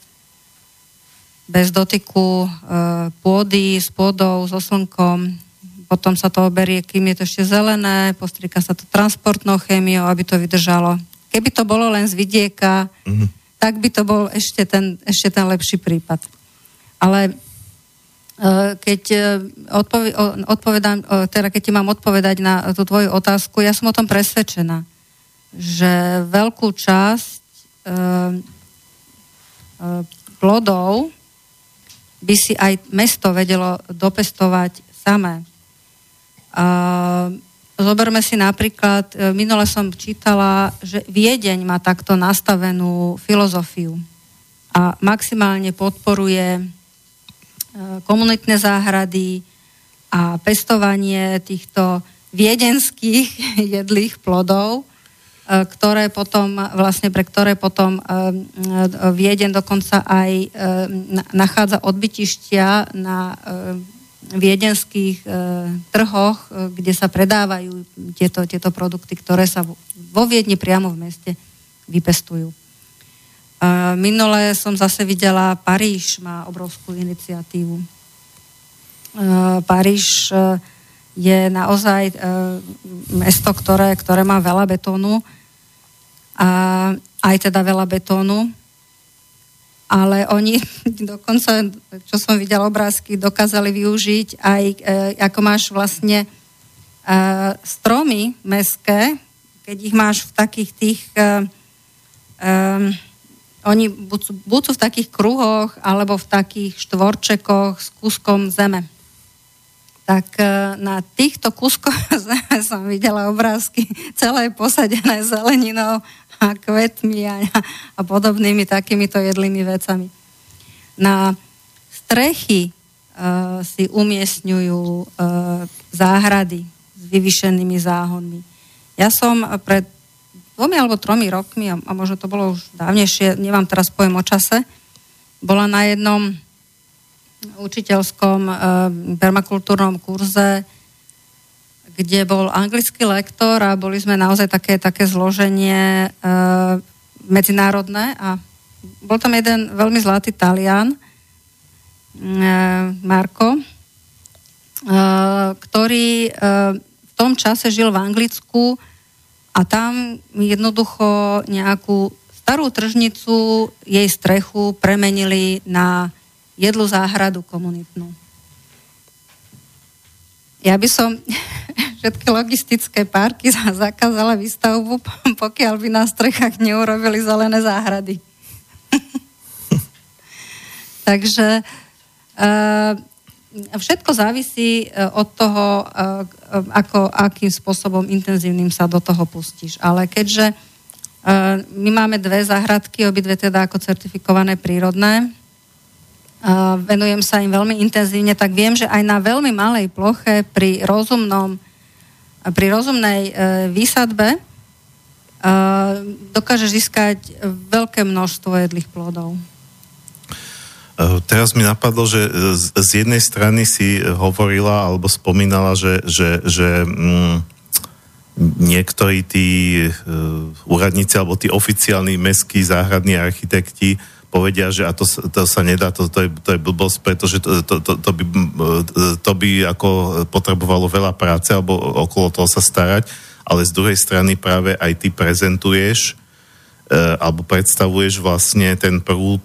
bez dotyku pôdy, s pôdou, so slnkom. Potom sa to oberie, kým je to ešte zelené, postrika sa to transportnou chémiou, aby to vydržalo. Keby to bolo len z vidieka, mm-hmm. tak by to bol ešte ten, ešte ten lepší prípad. Ale keď e, odpoved, odpovedám, teda keď ti mám odpovedať na tú tvoju otázku, ja som o tom presvedčená, že veľkú časť plodov by si aj mesto vedelo dopestovať samé. Zoberme si napríklad, minule som čítala, že Viedeň má takto nastavenú filozofiu a maximálne podporuje komunitné záhrady a pestovanie týchto viedenských [LAUGHS] jedlých plodov, e, ktoré potom, vlastne pre ktoré potom e, Vieden dokonca aj nachádza odbytištia na viedenských trhoch, kde sa predávajú tieto, tieto produkty, ktoré sa vo Viedni priamo v meste vypestujú. Minule som zase videla, Paríž má obrovskú iniciatívu. Paríž e, je naozaj e, mesto, ktoré, ktoré má veľa betónu, a aj teda veľa betónu, ale oni [LAUGHS] dokonca, čo som videla obrázky, dokázali využiť aj, e, ako máš vlastne stromy meské, keď ich máš v takých tých oni buď sú, buď sú v takých kruhoch, alebo v takých štvorčekoch s kúskom zeme. Tak e, na týchto kúskoch [LAUGHS] zeme som videla obrázky celé posadené zeleninou a kvetmi a, a podobnými takýmito jedlými vecami. Na strechy uh, si umiestňujú uh, záhrady s vyvyšenými záhonmi. Ja som pred dvomi alebo tromi rokmi, a, možno to bolo už dávnejšie, nemám teraz pojem o čase, bola na jednom učiteľskom e, permakultúrnom kurze, kde bol anglický lektor a boli sme naozaj také, také zloženie e, medzinárodné a bol tam jeden veľmi zlatý Talian, e, Marko, e, ktorý e, v tom čase žil v Anglicku a tam jednoducho nejakú starú tržnicu, jej strechu premenili na jedlu záhradu komunitnú. Ja by som [LAUGHS] všetky logistické parky zakázala výstavbu, [LAUGHS] pokiaľ by na strechách neurobili zelené záhrady. [LAUGHS] Takže uh, všetko závisí e, od toho, e, ako, akým spôsobom intenzívnym sa do toho pustíš. Ale keďže e, my máme dve záhradky, obidve teda ako certifikované prírodné, venujem sa im veľmi intenzívne, tak viem, že aj na veľmi malej ploche pri rozumnom pri rozumnej výsadbe dokáže získať veľké množstvo jedlých plodov. Eh, teraz mi napadlo, že z jednej strany si hovorila alebo spomínala, že, že, že mm, niektorí tí uh, úradníci alebo tí oficiálni mestskí záhradní architekti povedia, že a to, to sa nedá, to, to, je, to je blbosť, pretože to, to, to, to, by, to by ako potrebovalo veľa práce alebo okolo toho sa starať, ale z druhej strany práve aj ty prezentuješ alebo predstavuješ vlastne ten prúd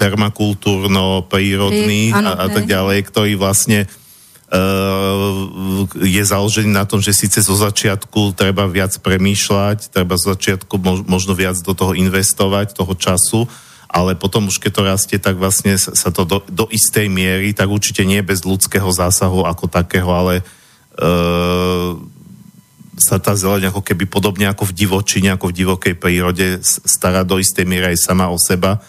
permakultúrno-prírodný a, a tak ďalej, ktorý vlastne uh, je založený na tom, že síce zo začiatku treba viac premýšľať, treba zo začiatku možno viac do toho investovať, toho času, ale potom už keď to rastie, tak vlastne sa to do, do istej miery, tak určite nie bez ľudského zásahu ako takého, ale uh, sa tá zeleň ako keby podobne ako v divočine, ako v divokej prírode stará do istej miery aj sama o seba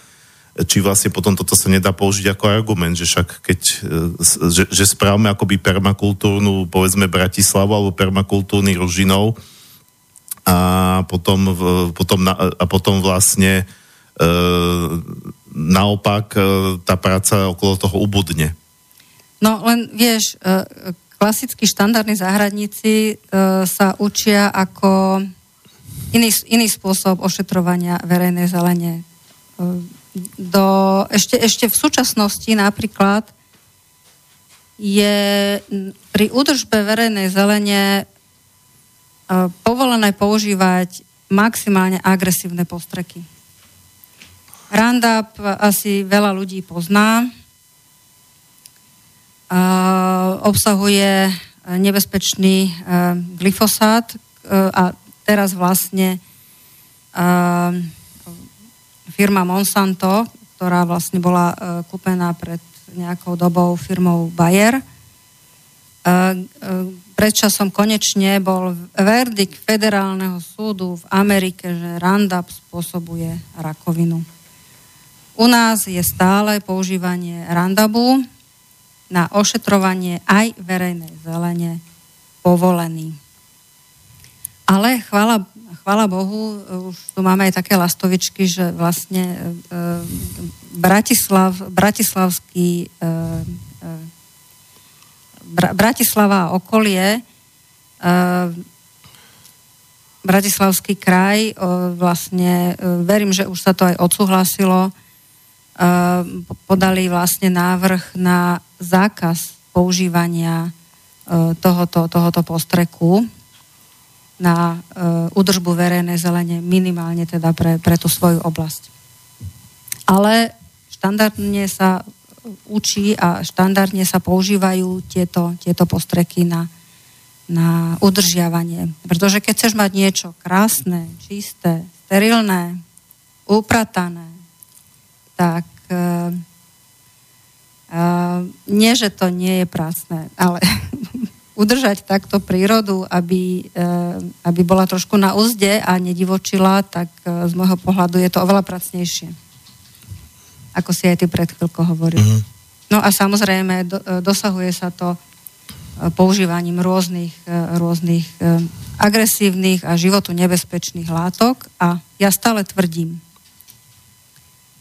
či vlastne potom toto sa nedá použiť ako argument, že však keď, e, že, že správame akoby permakultúrnu, povedzme Bratislavu alebo permakultúrny Ružinov a potom, potom, a potom vlastne e, naopak e, tá práca okolo toho ubudne. No len vieš, e, klasickí štandardní záhradníci e, sa učia ako iný, iný spôsob ošetrovania verejnej zelene. Do, ešte, ešte v súčasnosti napríklad je pri údržbe verejnej zelene e, povolené používať maximálne agresívne postreky. Roundup asi veľa ľudí pozná. obsahuje nebezpečný glyfosát a teraz vlastne firma Monsanto, ktorá vlastne bola kúpená pred nejakou dobou firmou Bayer, predčasom konečne bol verdikt federálneho súdu v Amerike, že Roundup spôsobuje rakovinu. U nás je stále používanie Roundupu na ošetrovanie aj verejnej zelene povolený. Ale chvála, chvála Bohu, už tu máme aj také lastovičky, že vlastne e, Bratislav, bratislavský Bra, Bratislava a okolie, Bratislavský kraj, vlastne verím, že už sa to aj odsúhlasilo, podali vlastne návrh na zákaz používania tohoto, tohoto postreku na údržbu e, verejnej zelene minimálne teda pre, pre tú svoju oblasť. Ale štandardne sa učí a štandardne sa používajú tieto, tieto postreky na, na udržiavanie. Pretože keď chceš mať niečo krásne, čisté, sterilné, upratané, tak uh, uh, nie, že to nie je prácne, ale udržať takto prírodu, aby, uh, aby bola trošku na úzde a nedivočila, tak uh, z môjho pohľadu je to oveľa pracnejšie. Ako si aj ty pred chvíľkou hovoril. Mm-hmm. No a samozrejme do, dosahuje sa to používaním rôznych, rôznych agresívnych a životu nebezpečných látok a ja stále tvrdím,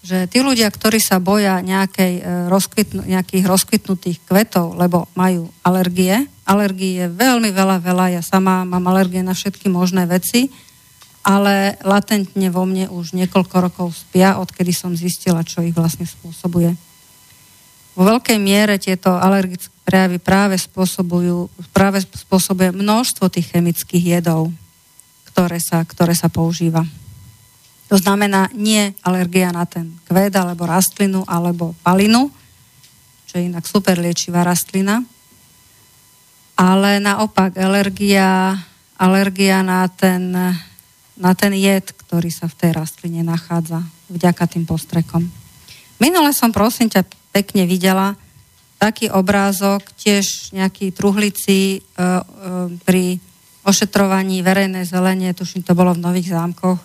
že tí ľudia, ktorí sa boja nejakej, rozkvitnu, nejakých rozkvitnutých kvetov, lebo majú alergie, alergie je veľmi veľa, veľa, ja sama mám alergie na všetky možné veci, ale latentne vo mne už niekoľko rokov spia, odkedy som zistila, čo ich vlastne spôsobuje. Vo veľkej miere tieto alergické prejavy práve spôsobujú, práve spôsobuje množstvo tých chemických jedov, ktoré sa, ktoré sa používa. To znamená nie alergia na ten kvet alebo rastlinu alebo palinu, čo je inak super liečivá rastlina, ale naopak alergia, alergia na ten, na ten jed, ktorý sa v tej rastline nachádza vďaka tým postrekom. Minule som prosím ťa pekne videla taký obrázok, tiež nejaký truhlici e, e, pri ošetrovaní verejnej zelenie, tuším to bolo v Nových zámkoch,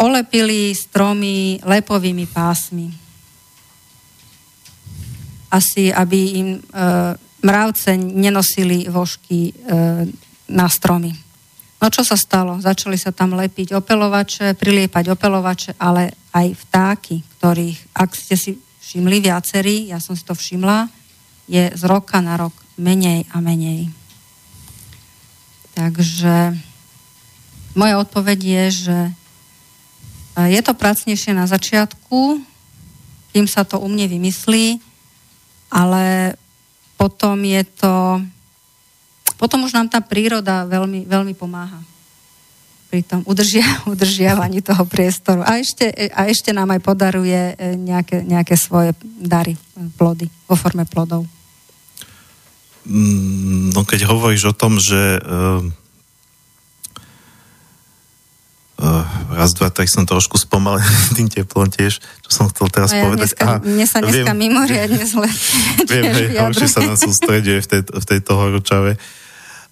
olepili stromy lepovými pásmi. Asi, aby im e, mravce nenosili vožky e, na stromy. No čo sa stalo? Začali sa tam lepiť opelovače, priliepať opelovače, ale aj vtáky, ktorých, ak ste si všimli viacerí, ja som si to všimla, je z roka na rok menej a menej. Takže moja odpoveď je, že je to pracnejšie na začiatku, kým sa to u mne vymyslí, ale potom je to... Potom už nám tá príroda veľmi, veľmi pomáha pri tom udržia, [LAUGHS] udržiavaní toho priestoru. A ešte, a ešte nám aj podaruje e, nejaké, nejaké svoje dary, plody, vo forme plodov. Mm, no keď hovoríš o tom, že uh raz, dva, tak som trošku spomalil [LAUGHS] tým teplom tiež, čo som chcel teraz ja povedať. Dneska, Aha, mne sa dneska viem, mimoriadne [LAUGHS] zle Viem, hej, horšie sa nám sústreduje v, tej, v tejto horúčave.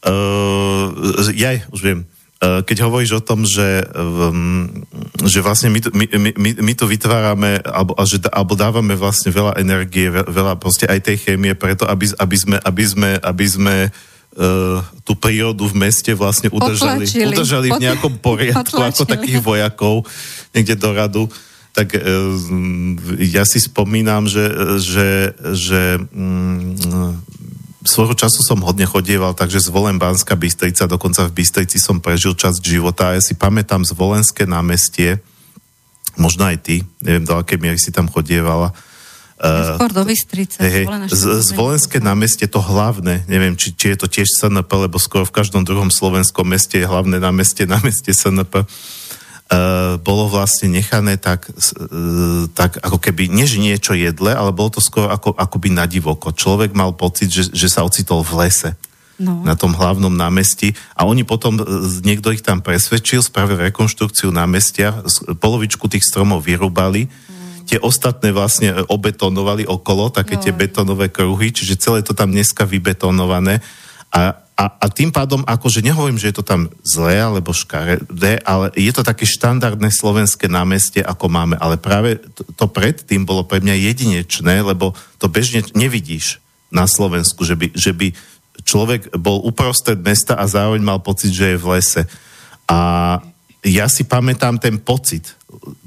Uh, jaj, už viem. Uh, keď hovoríš o tom, že, um, že vlastne my, my, my, my tu vytvárame alebo, a že, alebo dávame vlastne veľa energie, veľa proste aj tej chémie preto, aby, aby sme, aby sme, aby sme uh, tú prírodu v meste vlastne udržali, udržali v nejakom poriadku Potlačili. ako takých vojakov niekde do radu. Tak uh, ja si spomínam, že, že, že um, svojho času som hodne chodieval, takže z Volen Banská Bystrica, dokonca v Bystrici som prežil časť života. A ja si pamätám z Volenské námestie, možno aj ty, neviem do akej miery si tam chodievala, Uh, Skôr do Bystrice. Hey, z, z Volenské námestie to hlavné, neviem, či, či je to tiež SNP, lebo skoro v každom druhom slovenskom meste je hlavné námestie, [LAUGHS] námestie SNP. bolo vlastne nechané tak, uh, tak ako keby, než niečo jedle, ale bolo to skôr ako, akoby na divoko. Človek mal pocit, že, že sa ocitol v lese. No. na tom hlavnom námestí a oni potom, e, niekto ich tam presvedčil, spravil rekonštrukciu námestia, polovičku tých stromov vyrúbali. Tie ostatné vlastne obetonovali okolo, také no. tie betonové kruhy, čiže celé to tam dneska vybetonované a a, a tým pádom, akože nehovorím, že je to tam zlé alebo škaredé, ale je to také štandardné slovenské námestie, ako máme. Ale práve to, to predtým bolo pre mňa jedinečné, lebo to bežne nevidíš na Slovensku, že by, že by človek bol uprostred mesta a zároveň mal pocit, že je v lese. A ja si pamätám ten pocit.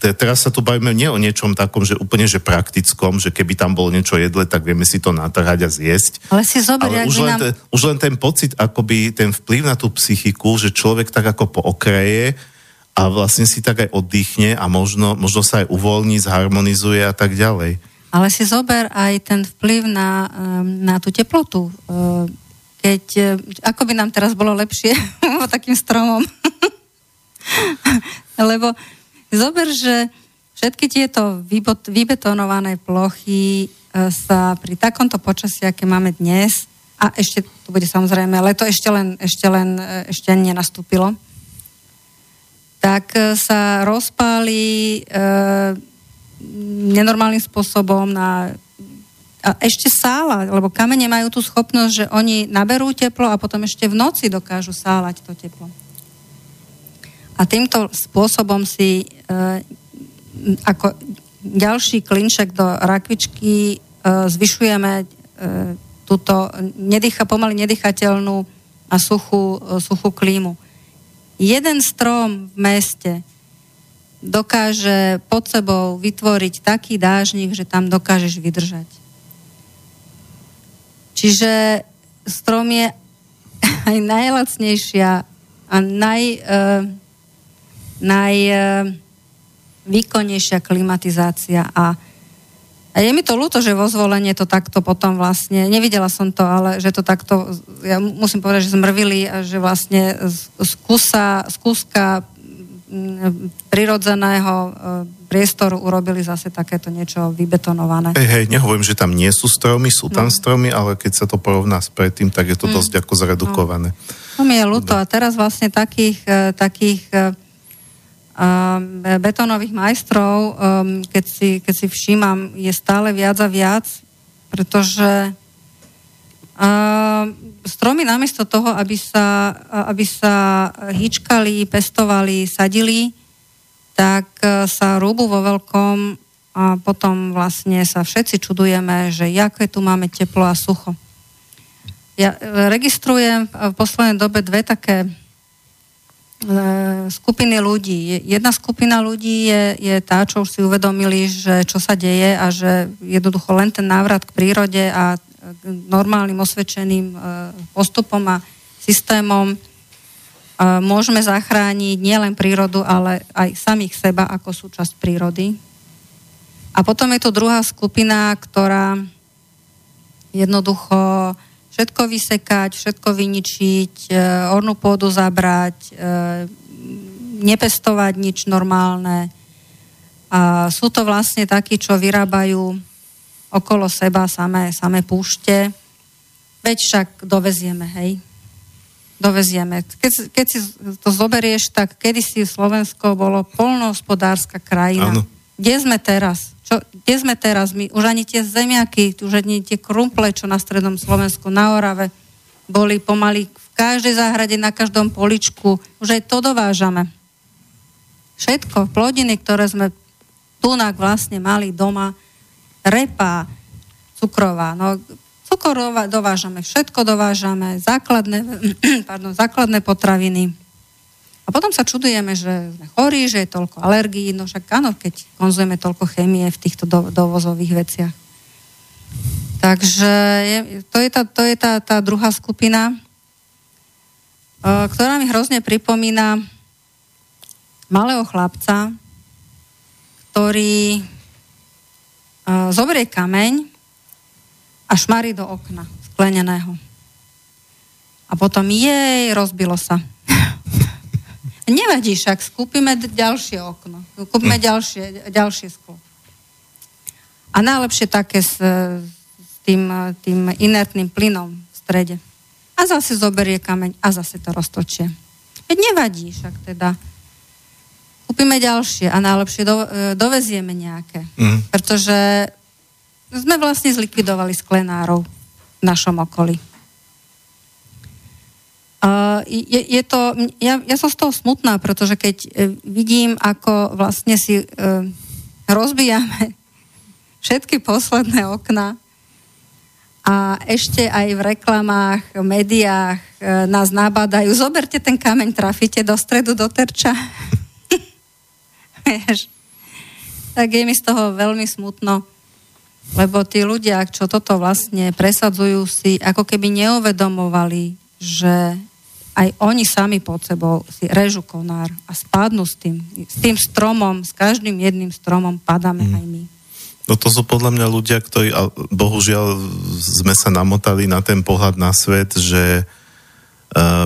Teraz sa tu bavíme nie o niečom takom, že úplne že praktickom, že keby tam bolo niečo jedle, tak vieme si to natrhať a zjesť. Ale si zober, Ale už, len nám... ten, už len ten pocit, akoby ten vplyv na tú psychiku, že človek tak ako pookraje a vlastne si tak aj oddychne a možno, možno sa aj uvoľní, zharmonizuje a tak ďalej. Ale si zober aj ten vplyv na, na tú teplotu. Keď, ako by nám teraz bolo lepšie [LAUGHS] takým stromom. [LAUGHS] Lebo zober, že všetky tieto vybetonované plochy e, sa pri takomto počasí, aké máme dnes, a ešte to bude samozrejme, leto ešte len, ešte len e, ešte nenastúpilo, tak e, sa rozpáli e, nenormálnym spôsobom na a ešte sála, lebo kamene majú tú schopnosť, že oni naberú teplo a potom ešte v noci dokážu sálať to teplo. A týmto spôsobom si e, ako ďalší klinček do rakvičky e, zvyšujeme e, túto nedýcha, pomaly nedýchateľnú a suchú, e, suchú klímu. Jeden strom v meste dokáže pod sebou vytvoriť taký dážnik, že tam dokážeš vydržať. Čiže strom je [LAUGHS] aj najlacnejšia a naj, e, najvýkonnejšia klimatizácia a a je mi to ľúto, že vo zvolenie to takto potom vlastne, nevidela som to, ale že to takto, ja musím povedať, že zmrvili a že vlastne z kúsa, z kúska prirodzeného e, priestoru urobili zase takéto niečo vybetonované. Hej, hej, nehovorím, že tam nie sú stromy, sú tam no. stromy, ale keď sa to porovná s predtým, tak je to mm. dosť ako zredukované. No. To mi je ľúto a teraz vlastne takých, e, takých e, betónových majstrov, keď si, keď si všímam, je stále viac a viac, pretože stromy namiesto toho, aby sa, aby sa hýčkali, pestovali, sadili, tak e, sa rúbu vo veľkom a potom vlastne sa všetci čudujeme, že aké tu máme teplo a sucho. Ja e, registrujem v poslednej dobe dve také skupiny ľudí. Jedna skupina ľudí je, je tá, čo už si uvedomili, že čo sa deje a že jednoducho len ten návrat k prírode a k normálnym osvedčeným e, postupom a systémom e, môžeme zachrániť nielen prírodu, ale aj samých seba ako súčasť prírody. A potom je tu druhá skupina, ktorá jednoducho všetko vysekať, všetko vyničiť, e, ornú pôdu zabrať, e, nepestovať nič normálne. A sú to vlastne takí, čo vyrábajú okolo seba samé, samé púšte. Veď však dovezieme, hej. Dovezieme. Keď, keď si to zoberieš, tak kedysi Slovensko bolo polnohospodárska krajina. Áno. Kde sme teraz? Čo, kde sme teraz? My, už ani tie zemiaky, už ani tie krumple, čo na strednom Slovensku, na Orave, boli pomaly v každej záhrade, na každom poličku. Už aj to dovážame. Všetko, plodiny, ktoré sme tunak vlastne mali doma, repa, cukrová, no cukrová dovážame, všetko dovážame, základné, [CLEARS THROAT] pardon, základné potraviny, a potom sa čudujeme, že sme chorí, že je toľko alergií, no však áno, keď konzumujeme toľko chémie v týchto do, dovozových veciach. Takže je, to je, tá, to je tá, tá druhá skupina, e, ktorá mi hrozne pripomína malého chlapca, ktorý e, zoberie kameň a šmarí do okna skleneného. A potom jej, rozbilo sa [LAUGHS] Nevadí však, skúpime ďalšie okno, kúpime Hm. ďalšie, ďalšie sklo. A najlepšie také s, s tým, tým inertným plynom v strede. A zase zoberie kameň a zase to roztočie. Veď nevadí však teda. Kúpime ďalšie a najlepšie do, e, dovezieme nejaké. Mm. Pretože sme vlastne zlikvidovali sklenárov v našom okolí. Je, je to, ja, ja som z toho smutná, pretože keď e, vidím, ako vlastne si e, rozbijame [LAUGHS] všetky posledné okna a ešte aj v reklamách, v médiách e, nás nabádajú, zoberte ten kameň, trafíte do stredu, do terča. [LAUGHS] Tak je mi z toho veľmi smutno, lebo tí ľudia, čo toto vlastne presadzujú si, ako keby neuvedomovali, že aj oni sami pod sebou si režu konár a spadnú s tým, s tým stromom, s každým jedným stromom padáme mm. aj my. No to sú podľa mňa ľudia, ktorí, a bohužiaľ sme sa namotali na ten pohľad na svet, že uh,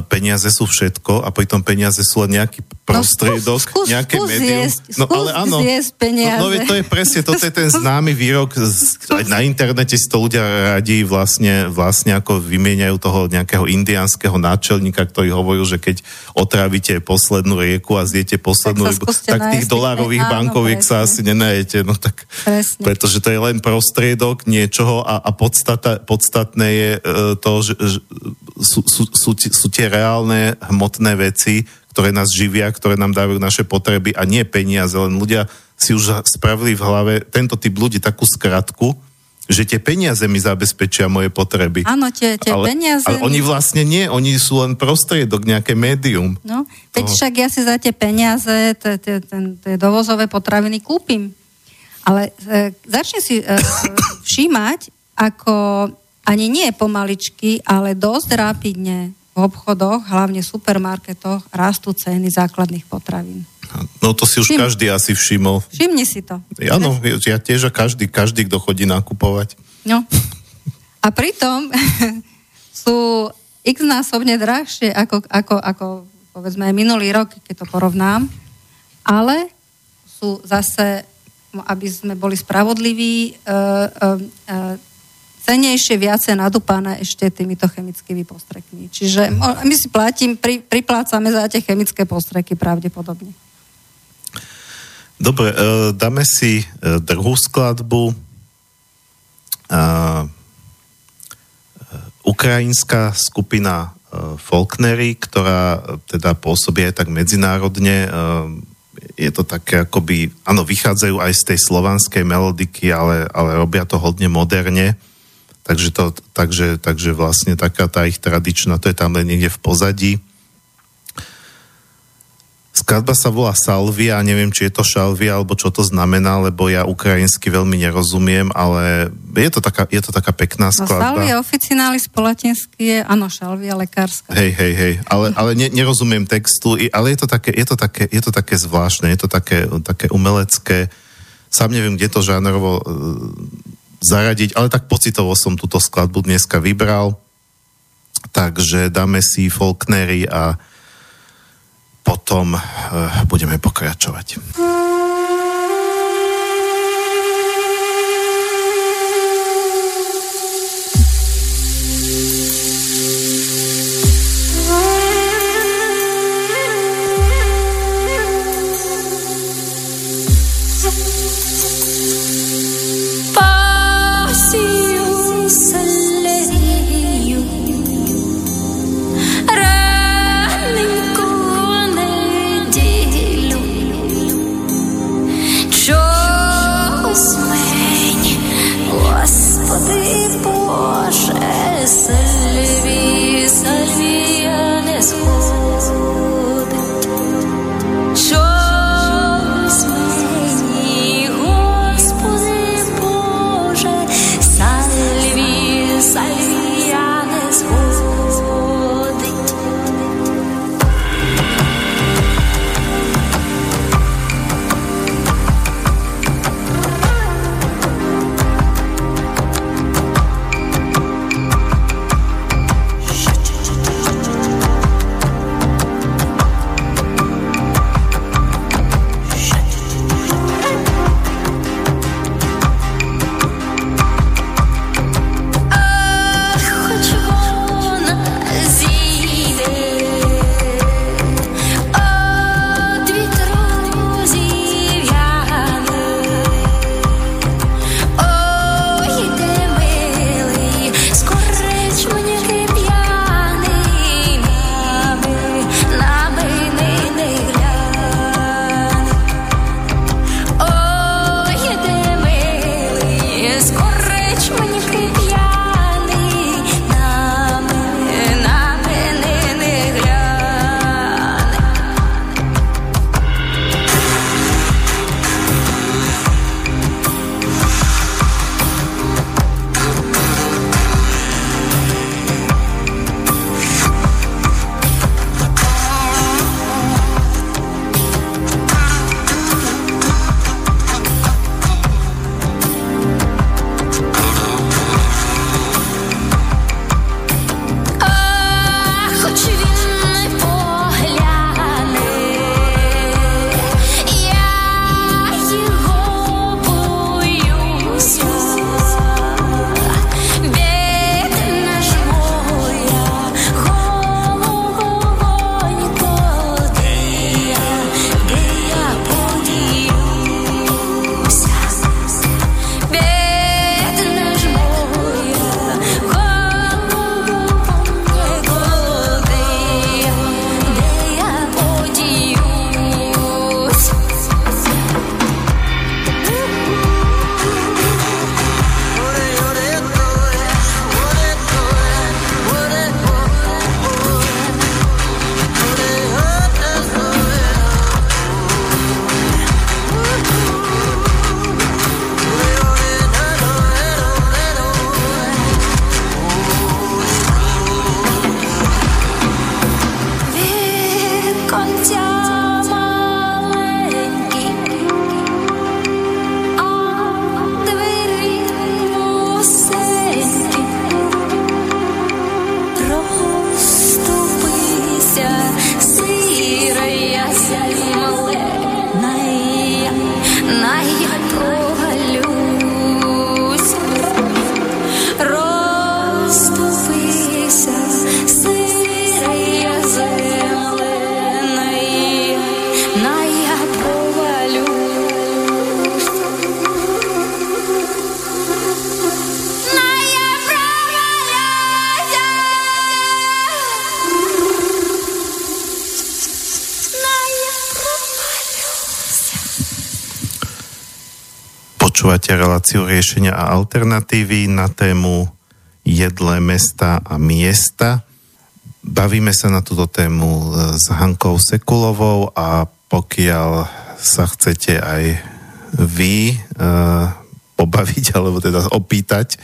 peniaze sú všetko a pritom peniaze sú len nejaký prostriedok, No, skús- skús- nejaké skús médium. zjesť- no ale áno, peniaze. No, no to je presne, toto je ten [LAUGHS] známy výrok, z, aj na internete si to ľudia radí vlastne, vlastne ako vymieňajú toho nejakého indiánskeho náčelníka, ktorý hovoril, že keď otrávite poslednú rieku a zjete poslednú Tak rybu, tak tých dolárových bankoviek sa asi nenajete. No tak, Presne. pretože to je len prostriedok niečoho a, a podstata, podstatné je e, to, že, že sú, sú, sú, sú tie reálne hmotné veci, ktoré nás živia, ktoré nám dávajú naše potreby a nie peniaze, len ľudia si už spravili v hlave tento typ ľudí takú skratku, že tie peniaze mi zabezpečia moje potreby. Áno, tie, tie ale, peniaze... ale oni vlastne nie, oni sú len prostriedok, nejaké médium. No, veď však ja si za tie peniaze, tie- dovozové potraviny kúpim. Ale e, začne si e, [COUGHS] všímať, ako ani nie pomaličky, ale dosť rapidne v obchodoch, hlavne v supermarketoch, rastú ceny základných potravín. No to si už Všim- každý asi všimol. Všimni si to. Áno, ja tiež a každý, každý, kto chodí nakupovať. No. A pritom [LAUGHS] sú x násobne drahšie ako, ako, ako povedzme minulý rok, keď to porovnám, ale sú zase, no, aby sme boli spravodliví, e, e, e, cenejšie, viacej nadúpané ešte týmito chemickými postrekmi. Čiže my si platím, pri, priplácame za tie chemické postreky pravdepodobne. Dobre, e, dáme si e, druhú skladbu. E, ukrajinská skupina e, Faulknery, ktorá e, teda pôsobí aj tak medzinárodne. E, je to také akoby, áno, vychádzajú aj z tej slovanskej melodiky, ale, ale robia to hodne moderne. Takže, to, takže, takže vlastne taká tá ich tradičná, to je tam len niekde v pozadí. Skladba sa volá Salvia, neviem, či je to šalvia, alebo čo to znamená, lebo ja ukrajinsky veľmi nerozumiem, ale je to taká, je to taká pekná No skladba. salvia officinalis po latinsky je, áno, šalvia lekárska. Hej, hej, hej, ale, ale ne, nerozumiem textu, ale je to také, je to také, je to také zvláštne, je to také, také umelecké, sám neviem, kde to žánrovo e, zaradiť, ale tak pocitovo som túto skladbu dneska vybral, takže dáme si Faulknery a potom e, budeme pokračovať. Reláciu riešenia a alternatívy na tému jedle mesta a miesta. Bavíme sa na túto tému e, s Hankou Sekulovou a pokiaľ sa chcete aj vy e, pobaviť alebo teda opýtať,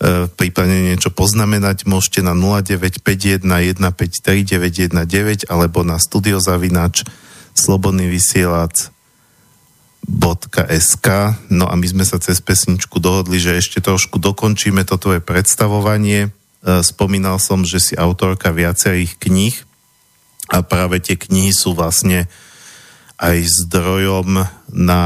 e, prípadne niečo poznamenať, môžete na 0951 153 919 alebo na studiozavinač slobodný vysielač .sk. No a my sme sa cez pesničku dohodli, že ešte trošku dokončíme toto je predstavovanie. E, spomínal som, že si autorka viacerých kníh a práve tie knihy sú vlastne aj zdrojom na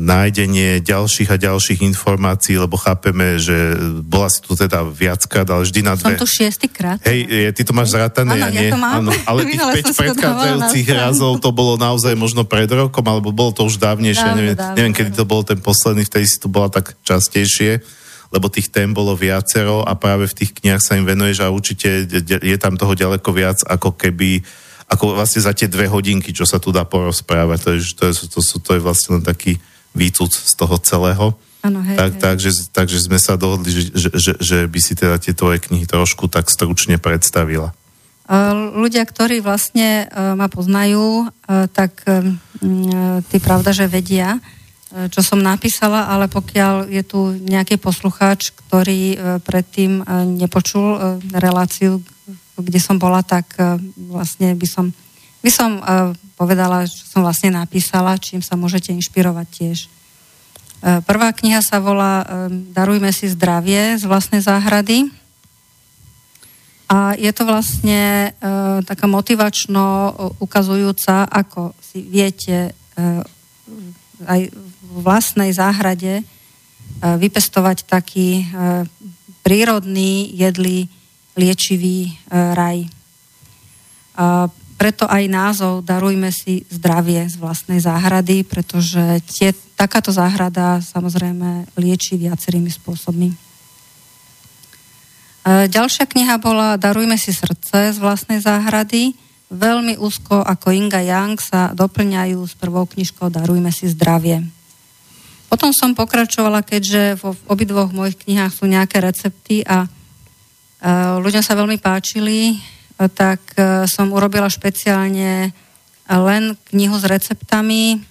nájdenie ďalších a ďalších informácií, lebo chápeme, že bola si tu teda viackrát, ale vždy na dve... Som tu šiestýkrát. Hej, je, ty to máš zratané, ja nie? Ja to mám. Áno, ale tých 5 predchádzajúcich razov to bolo naozaj možno pred rokom, alebo bolo to už dávnejšie, dávno, neviem, dávno, neviem, kedy to bol ten posledný, vtedy si tu bola tak častejšie lebo tých tém bolo viacero a práve v tých knihách sa im venuješ a určite je tam toho ďaleko viac, ako keby ako vlastne za tie dve hodinky, čo sa tu dá porozprávať. To je, to je, to, to, to je vlastne len taký výcud z toho celého. Ano, hej, tak, hej. Takže, takže sme sa dohodli, že, že, že, že by si teda tie tvoje knihy trošku tak stručne predstavila. Ľudia, ktorí vlastne e, ma poznajú, e, tak e, ty pravda, že vedia, čo som napísala, ale pokiaľ je tu nejaký poslucháč, ktorý predtým nepočul reláciu, kde som bola, tak vlastne by som, by som povedala, čo som vlastne napísala, čím sa môžete inšpirovať tiež. Prvá kniha sa volá Darujme si zdravie z vlastnej záhrady. A je to vlastne taká motivačno ukazujúca, ako si viete aj v vlastnej záhrade vypestovať taký prírodný, jedlý, liečivý raj. Preto aj názov Darujme si zdravie z vlastnej záhrady, pretože tie, takáto záhrada samozrejme lieči viacerými spôsobmi. Ďalšia kniha bola Darujme si srdce z vlastnej záhrady. Veľmi úzko ako Inga Young sa doplňajú s prvou knižkou Darujme si zdravie. Potom som pokračovala, keďže vo obidvoch mojich knihách sú nejaké recepty a ľuďom sa veľmi páčili, tak som urobila špeciálne len knihu s receptami.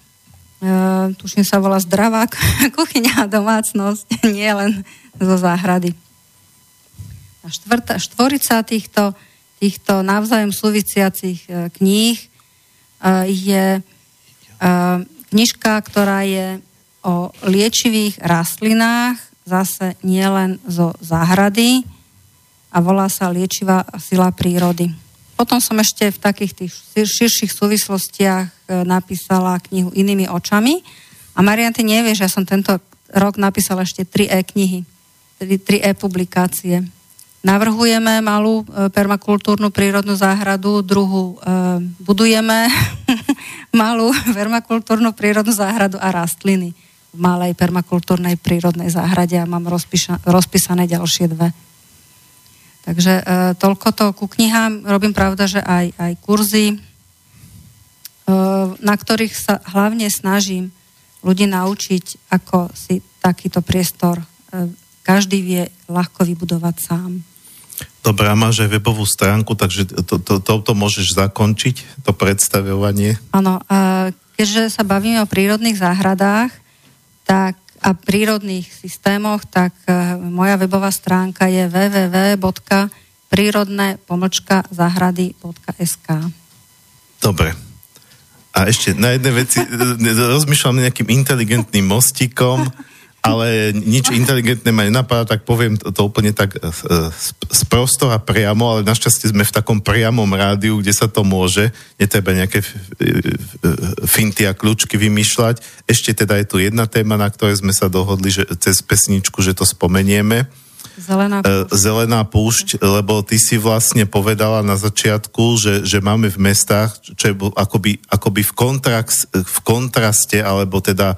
Tuším sa volá Zdravá [LAUGHS] kuchyňa a domácnosť, [LAUGHS] nie len zo záhrady. A štvrtá, štvorica týchto, týchto navzájom súvisiacich kníh je knižka, ktorá je o liečivých rastlinách, zase nielen zo záhrady a volá sa Liečivá sila prírody. Potom som ešte v takých tých širších súvislostiach e, napísala knihu Inými očami a Marian, ty nevieš, ja som tento rok napísala ešte tri e-knihy, tedy tri e-publikácie. Navrhujeme malú e, permakultúrnu prírodnú záhradu, druhú e, budujeme [LAUGHS] malú permakultúrnu prírodnú záhradu a rastliny v malej permakultúrnej prírodnej záhrade a mám rozpíša, rozpísané ďalšie dve. Takže e, toľko to ku knihám. Robím pravda, že aj, aj kurzy, e, na ktorých sa hlavne snažím ľudí naučiť, ako si takýto priestor e, každý vie ľahko vybudovať sám. Dobre, a máš aj webovú stránku, takže to, to, to, to môžeš zakončiť, to predstavovanie. Áno, keďže sa bavíme o prírodných záhradách, tak a prírodných systémoch, tak moja webová stránka je www.prírodné-zahrady.sk Dobre. A ešte na jednej veci, [LAUGHS] rozmýšľam nejakým inteligentným mostikom, ale nič inteligentné ma nenapadá, tak poviem to, to úplne tak uh, sprosto a priamo, ale našťastie sme v takom priamom rádiu, kde sa to môže, netreba nejaké finty a kľúčky vymýšľať. Ešte teda je tu jedna téma, na ktorej sme sa dohodli, že cez pesničku, že to spomenieme. Zelená púšť. Zelená púšť, lebo ty si vlastne povedala na začiatku, že, že máme v mestách, čo je akoby, akoby v, kontrax, v kontraste, alebo teda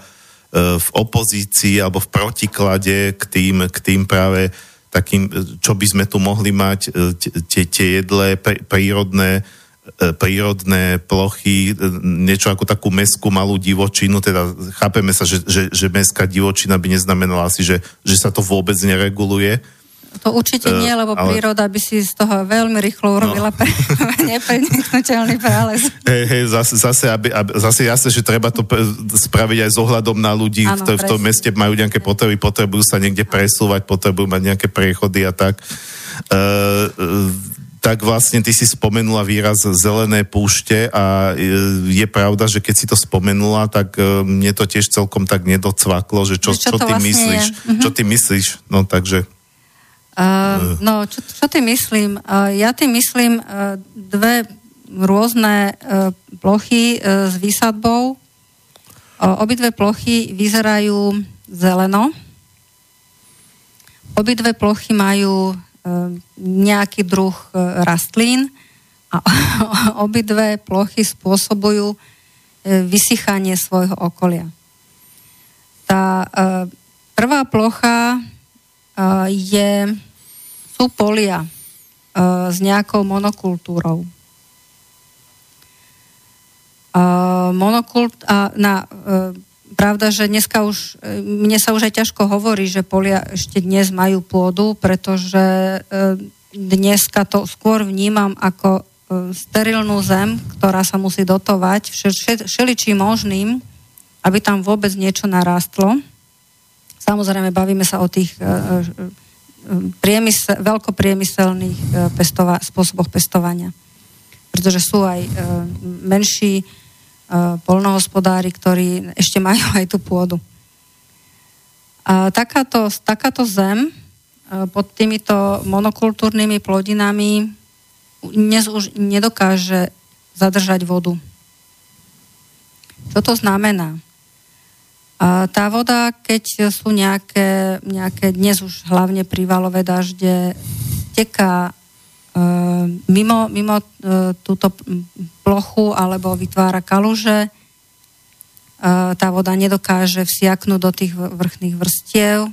v opozícii alebo v protiklade k tým, k tým práve takým, čo by sme tu mohli mať, tie, tie jedlé prírodné prírodné plochy, e, niečo ako takú meskú malú divočinu, teda chápeme sa, že, že, že mestská divočina by neznamenala asi, že, že sa to vôbec nereguluje, to určite nie, lebo ale... príroda by si z toho veľmi rýchlo urobila no. pre... [LAUGHS] nepreniknutelný prález. Hej, hej, zase, zase, aby, aby, zase jasne, že treba to spraviť aj s ohľadom na ľudí, ano, ktorí v tom meste majú nejaké potreby, potrebujú sa niekde presúvať, potrebujú mať nejaké prechody a tak. Uh, tak vlastne ty si spomenula výraz zelené púšte a je pravda, že keď si to spomenula, tak mne to tiež celkom tak nedocvaklo, že čo, čo, čo ty vlastne myslíš. Je? Čo ty myslíš? No takže... Uh, no, čo, čo ty myslím? Uh, ja tým myslím uh, dve rôzne uh, plochy uh, s výsadbou. Uh, obidve plochy vyzerajú zeleno. Obidve plochy majú uh, nejaký druh uh, rastlín a [LAUGHS] obidve plochy spôsobujú uh, vysychanie svojho okolia. Tá uh, prvá plocha uh, je sú polia uh, s nejakou monokultúrou. Uh, monokult, a na, uh, pravda, že dneska už, mne sa už aj ťažko hovorí, že polia ešte dnes majú pôdu, pretože uh, dneska to skôr vnímam ako uh, sterilnú zem, ktorá sa musí dotovať všeličím možným, aby tam vôbec niečo narastlo. Samozrejme, bavíme sa o tých uh, priemysel, veľkopriemyselných e, pestova, spôsoboch pestovania. Pretože sú aj e, menší e, polnohospodári, ktorí ešte majú aj tú pôdu. A takáto, takáto zem pod týmito monokultúrnymi plodinami dnes už nedokáže zadržať vodu. Čo to znamená? Tá voda, keď sú nejaké, nejaké dnes už hlavne prívalové dažde, teká e, mimo, mimo e, túto plochu alebo vytvára kaluže, e, tá voda nedokáže vsiaknúť do tých vrchných vrstiev,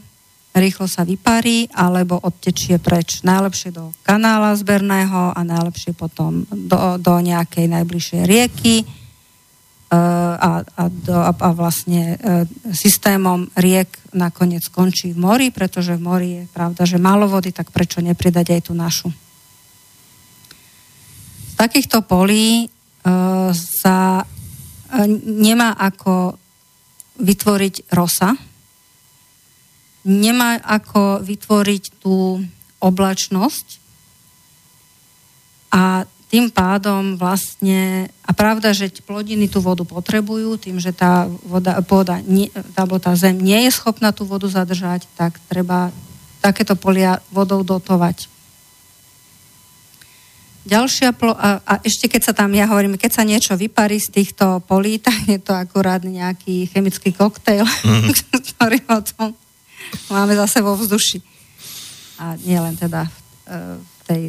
rýchlo sa vyparí alebo odtečie preč. Najlepšie do kanála zberného a najlepšie potom do, do nejakej najbližšej rieky a, a, do, a, vlastne e, systémom riek nakoniec skončí v mori, pretože v mori je pravda, že málo vody, tak prečo nepridať aj tú našu. Z takýchto polí e, sa nemá ako vytvoriť rosa, nemá ako vytvoriť tú oblačnosť a tým pádom vlastne, a pravda, že plodiny tú vodu potrebujú, tým, že tá, voda, pôda, nie, tá, zem nie je schopná tú vodu zadržať, tak treba takéto polia vodou dotovať. Ďalšia plo, a, a ešte keď sa tam, ja hovorím, keď sa niečo vyparí z týchto polí, [LAUGHS] tak je to akurát nejaký chemický koktejl, mm. [LAUGHS] ktorý tom máme zase vo vzduši. A nie len teda v, e, v tej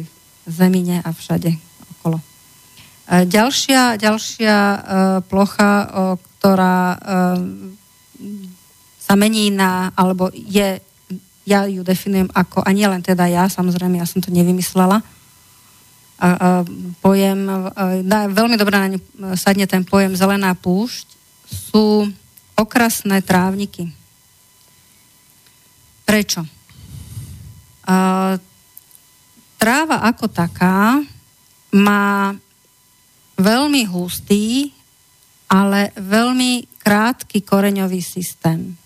zemine a všade, okolo. E, ďalšia, ďalšia uh, plocha, uh, ktorá sa mení na, alebo je, ja ju definujem ako, a nielen teda ja, samozrejme, ja som to nevymyslela, pojem, uh, veľmi dobre na ňu sadne ten pojem zelená púšť, sú okrasné trávniky. Prečo? Tráva ako taká má veľmi hustý, ale veľmi krátky koreňový systém.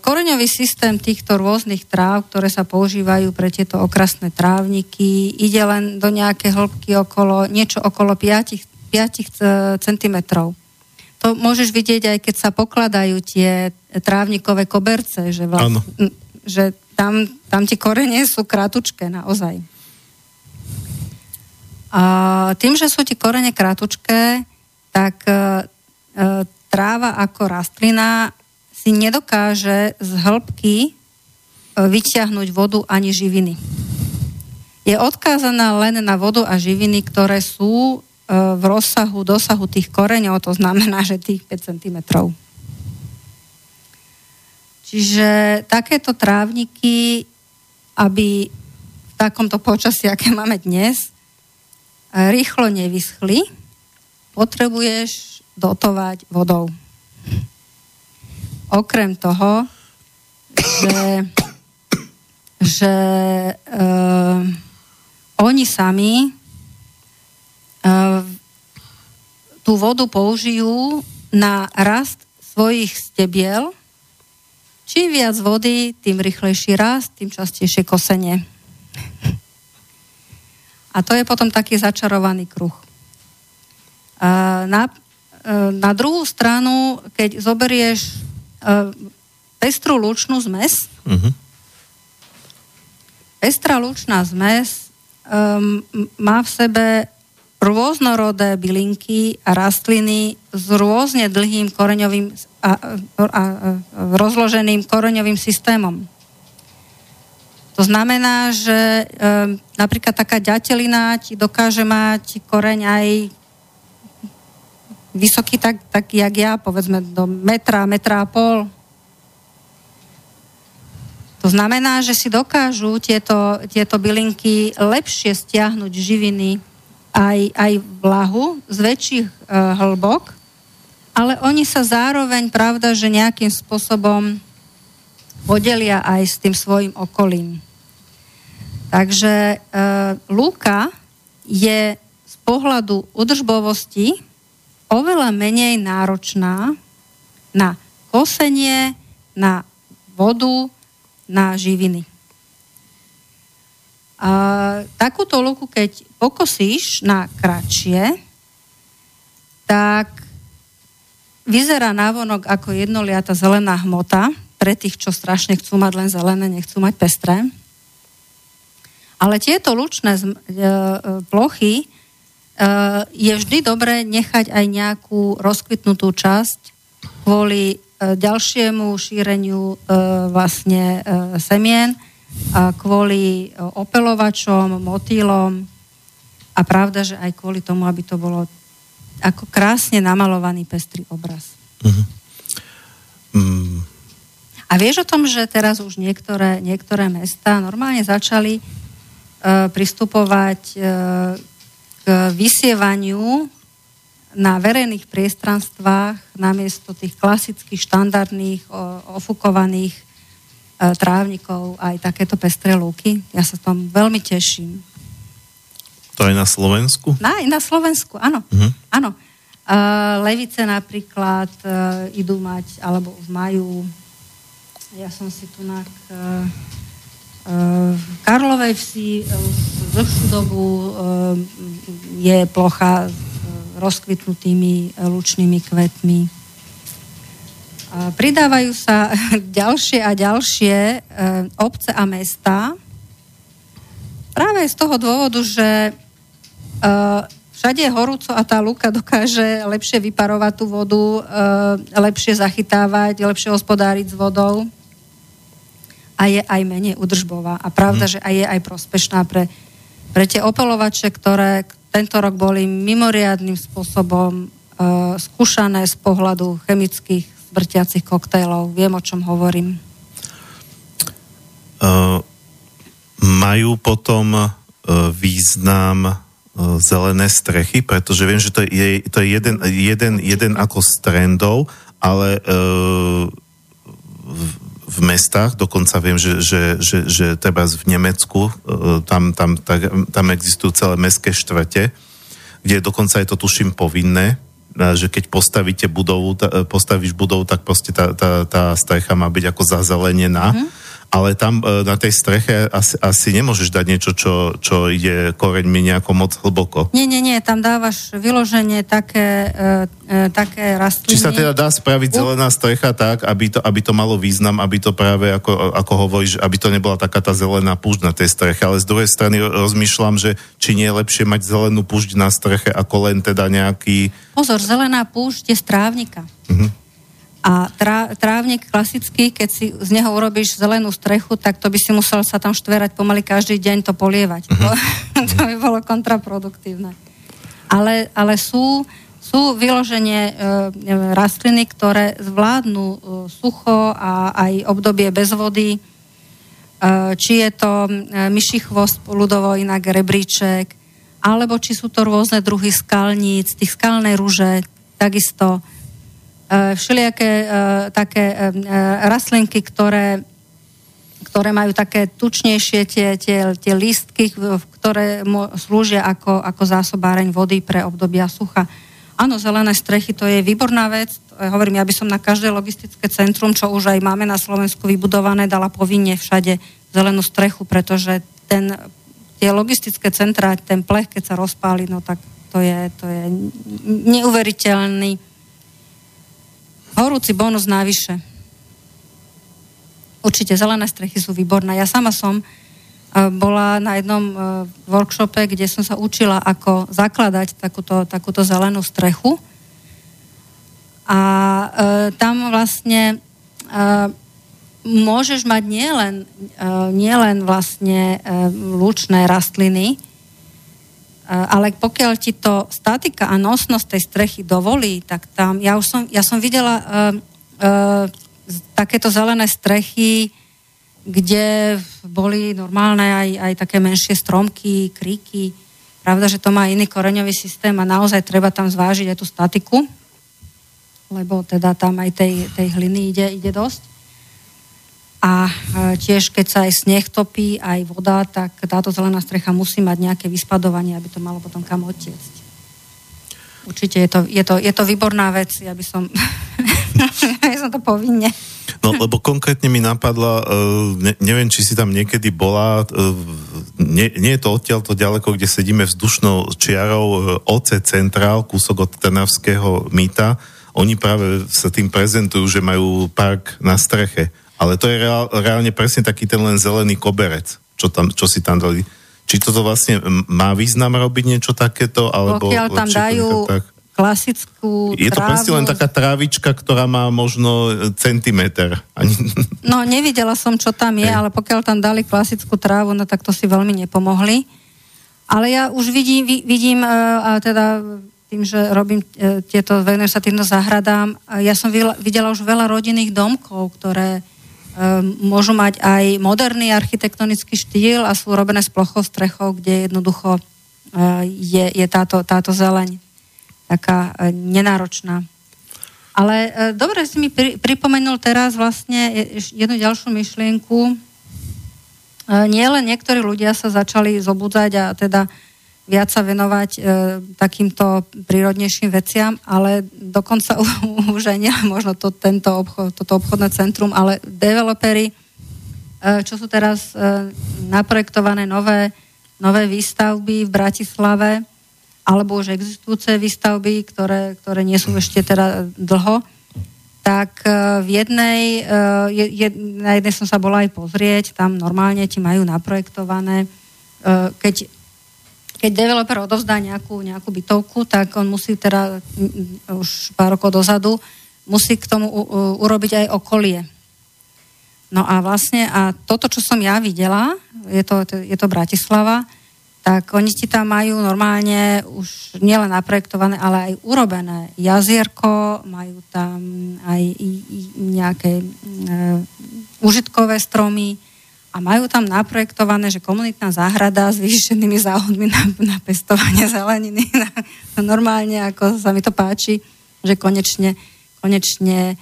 Koreňový systém týchto rôznych tráv, ktoré sa používajú pre tieto okrasné trávniky, ide len do nejaké hĺbky okolo, niečo okolo 5, 5 cm. To môžeš vidieť aj keď sa pokladajú tie trávnikové koberce, že, vlastne, že tam, tam tie korene sú krátučké naozaj. A tým, že sú ti korene krátučké, tak e, e, tráva ako rastlina si nedokáže z hĺbky e, vyťahnuť vodu ani živiny. Je odkázaná len na vodu a živiny, ktoré sú v rozsahu, dosahu tých koreňov, to znamená, že tých 5 cm. Čiže takéto trávniky, aby v takomto počasí, aké máme dnes, rýchlo nevyschli, potrebuješ dotovať vodou. Okrem toho, že, že uh, oni sami uh, tú vodu použijú na rast svojich stebiel. Čím viac vody, tým rýchlejší rast, tým častejšie kosenie. A to je potom taký začarovaný kruh. Na, na druhú stranu, keď zoberieš pestrú lučnú zmes, uh-huh. pestrá lučná zmes um, má v sebe rôznorodé bylinky a rastliny s rôzne dlhým koreňovým a, a, a rozloženým koreňovým systémom. To znamená, že e, napríklad taká ďatelina ti dokáže mať koreň aj vysoký tak, tak jak ja, povedzme do metra, metra a pol. To znamená, že si dokážu tieto, tieto bylinky lepšie stiahnuť živiny aj, aj vlahu z väčších e, hĺbok, ale oni sa zároveň, pravda, že nejakým spôsobom podelia aj s tým svojim okolím. Takže e, lúka je z pohľadu udržbovosti oveľa menej náročná na kosenie, na vodu, na živiny. A takúto lúku, keď pokosíš na kratšie, tak vyzerá návonok ako jednoliata zelená hmota, pre tých, čo strašne chcú mať len zelené, nechcú mať pestré. Ale tieto lučné e, e, plochy e, je vždy dobré nechať aj nejakú rozkvitnutú časť kvôli ďalšiemu šíreniu vlastne semien, kvôli opelovačom, motýlom a pravda, že aj kvôli tomu, aby to bolo ako krásne namalovaný pestrý obraz. Uh-huh. Mm. A vieš o tom, že teraz už niektoré, niektoré mesta normálne začali pristupovať uh, k vysievaniu na verejných priestranstvách namiesto tých klasických, štandardných, ofukovaných uh, trávnikov aj takéto pestré lúky. Ja sa tom veľmi teším. To aj na Slovensku? Na, na Slovensku, áno. Uh-huh. áno. Uh, Levice napríklad uh, idú mať, alebo majú, ja som si tu na uh, v Karlovej vsi dlhšiu dobu uh, je plocha s rozkvitnutými lučnými kvetmi. Pridávajú sa [LAUGHS] ďalšie a ďalšie uh, obce a mesta práve z toho dôvodu, že Uh, všade je horúco a tá lúka dokáže lepšie vyparovať tú vodu, lepšie zachytávať, lepšie hospodáriť s vodou a je aj menej udržbová. A pravda, hmm. že aj je aj prospešná pre, pre tie opelovače, ktoré tento rok boli mimoriadným spôsobom uh, skúšané z pohľadu chemických smrtiacich koktejlov. Viem, o čom hovorím. Uh, majú potom uh, význam E, zelené strechy, pretože viem, že to je, to je jeden, jeden, jeden ako z trendov, ale e, v, mestách, dokonca viem, že, že, že, že treba v Nemecku, e, tam, tam, tak, tam existujú celé mestské štvrte, kde dokonca je to tuším povinné, že keď postavíte budovu, postavíš budovu, tak proste tá, tá, tá strecha má byť ako zazelenená. Mm-hmm ale tam e, na tej streche asi, asi nemôžeš dať niečo, čo, čo ide koreňmi nejako moc hlboko. Nie, nie, nie, tam dávaš vyloženie také, e, e, také rastliny. Či sa teda dá spraviť zelená strecha tak, aby to, aby to malo význam, aby to práve, ako, ako hovoríš, aby to nebola taká tá zelená púšť na tej streche, ale z druhej strany rozmýšľam, že či nie je lepšie mať zelenú púšť na streche, ako len teda nejaký... Pozor, zelená púšť je strávnika. Uh-huh. A trá, trávnik klasický, keď si z neho urobíš zelenú strechu, tak to by si musel sa tam štverať pomaly každý deň to polievať. Uh-huh. To, [LAUGHS] to by bolo kontraproduktívne. Ale, ale sú, sú vyloženie e, rastliny, ktoré zvládnu e, sucho a aj obdobie bez vody. E, či je to e, myší chvost, ľudovo inak rebríček, alebo či sú to rôzne druhy skalníc, tých skalnej rúže, takisto všelijaké e, také e, rastlinky, ktoré, ktoré majú také tučnejšie tie, tie, tie lístky, ktoré slúžia ako, ako zásobáreň vody pre obdobia sucha. Áno, zelené strechy to je výborná vec. Hovorím, ja by som na každé logistické centrum, čo už aj máme na Slovensku vybudované, dala povinne všade zelenú strechu, pretože ten, tie logistické centrá, ten plech, keď sa rozpáli, no tak to je, to je neuveriteľný horúci bonus návyše. Určite zelené strechy sú výborné. Ja sama som bola na jednom e, workshope, kde som sa učila, ako zakladať takúto, takúto zelenú strechu. A e, tam vlastne e, môžeš mať nielen, e, nielen vlastne e, lúčné rastliny, e, ale pokiaľ ti to statika a nosnosť tej strechy dovolí, tak tam, ja už som, ja som videla e, e, takéto zelené strechy, kde boli normálne aj, aj také menšie stromky, kríky. Pravda, že to má iný koreňový systém a naozaj treba tam zvážiť aj tú statiku, lebo teda tam aj tej, tej hliny ide, ide dosť. A tiež, keď sa aj sneh topí, aj voda, tak táto zelená strecha musí mať nejaké vyspadovanie, aby to malo potom kam odtiecť. Určite je to, je to, je to výborná vec, ja by som, [LAUGHS] ja som to povinne. No, lebo konkrétne mi napadla, uh, ne, neviem, či si tam niekedy bola, uh, nie, nie je to odtiaľ to ďaleko, kde sedíme vzdušnou čiarou OC Centrál, kúsok od Trnavského mýta. Oni práve sa tým prezentujú, že majú park na streche. Ale to je reál, reálne presne taký ten len zelený koberec, čo, tam, čo si tam dali. Či toto vlastne má význam robiť niečo takéto? Alebo Pokiaľ tam dajú tak? klasickú Je to presne len taká trávička, ktorá má možno centimeter. Ani... [LAUGHS] No, nevidela som, čo tam je, Hej. ale pokiaľ tam dali klasickú trávu, no tak to si veľmi nepomohli. Ale ja už vidím, vidím a teda tým, že robím e, tieto, venujem sa týmto zahradám, ja som videla už veľa rodinných domkov, ktoré môžu mať aj moderný architektonický štýl a sú robené s plochou strechou, kde jednoducho uh, je, je táto, táto zeleň taká e, nenáročná. Ale e, dobre si mi pri, pripomenul teraz vlastne jednu ďalšiu myšlienku. Nie len niektorí ľudia sa začali zobudzať a teda viac sa venovať e, takýmto prírodnejším veciam, ale dokonca [LAUGHS] už aj nie možno to, tento obchod, toto obchodné centrum, ale developery, e, čo sú teraz e, naprojektované nové, nové výstavby v Bratislave, alebo už existujúce výstavby, ktoré, ktoré nie sú ešte teda dlho, tak e, v jednej, e, je, je, na jednej som sa bola aj pozrieť, tam normálne ti majú naprojektované, e, keď, keď developer odovzdá nejakú, nejakú bytovku, tak on musí teda už pár rokov dozadu, musí k tomu urobiť aj okolie. No a vlastne, a toto, čo som ja videla, je to, je to Bratislava, tak oni ti tam majú normálne už nielen naprojektované, ale aj urobené jazierko, majú tam aj nejaké e, užitkové stromy a majú tam naprojektované, že komunitná záhrada s vyššenými záhodmi na, na pestovanie zeleniny. No, normálne, ako sa mi to páči, že konečne, konečne e,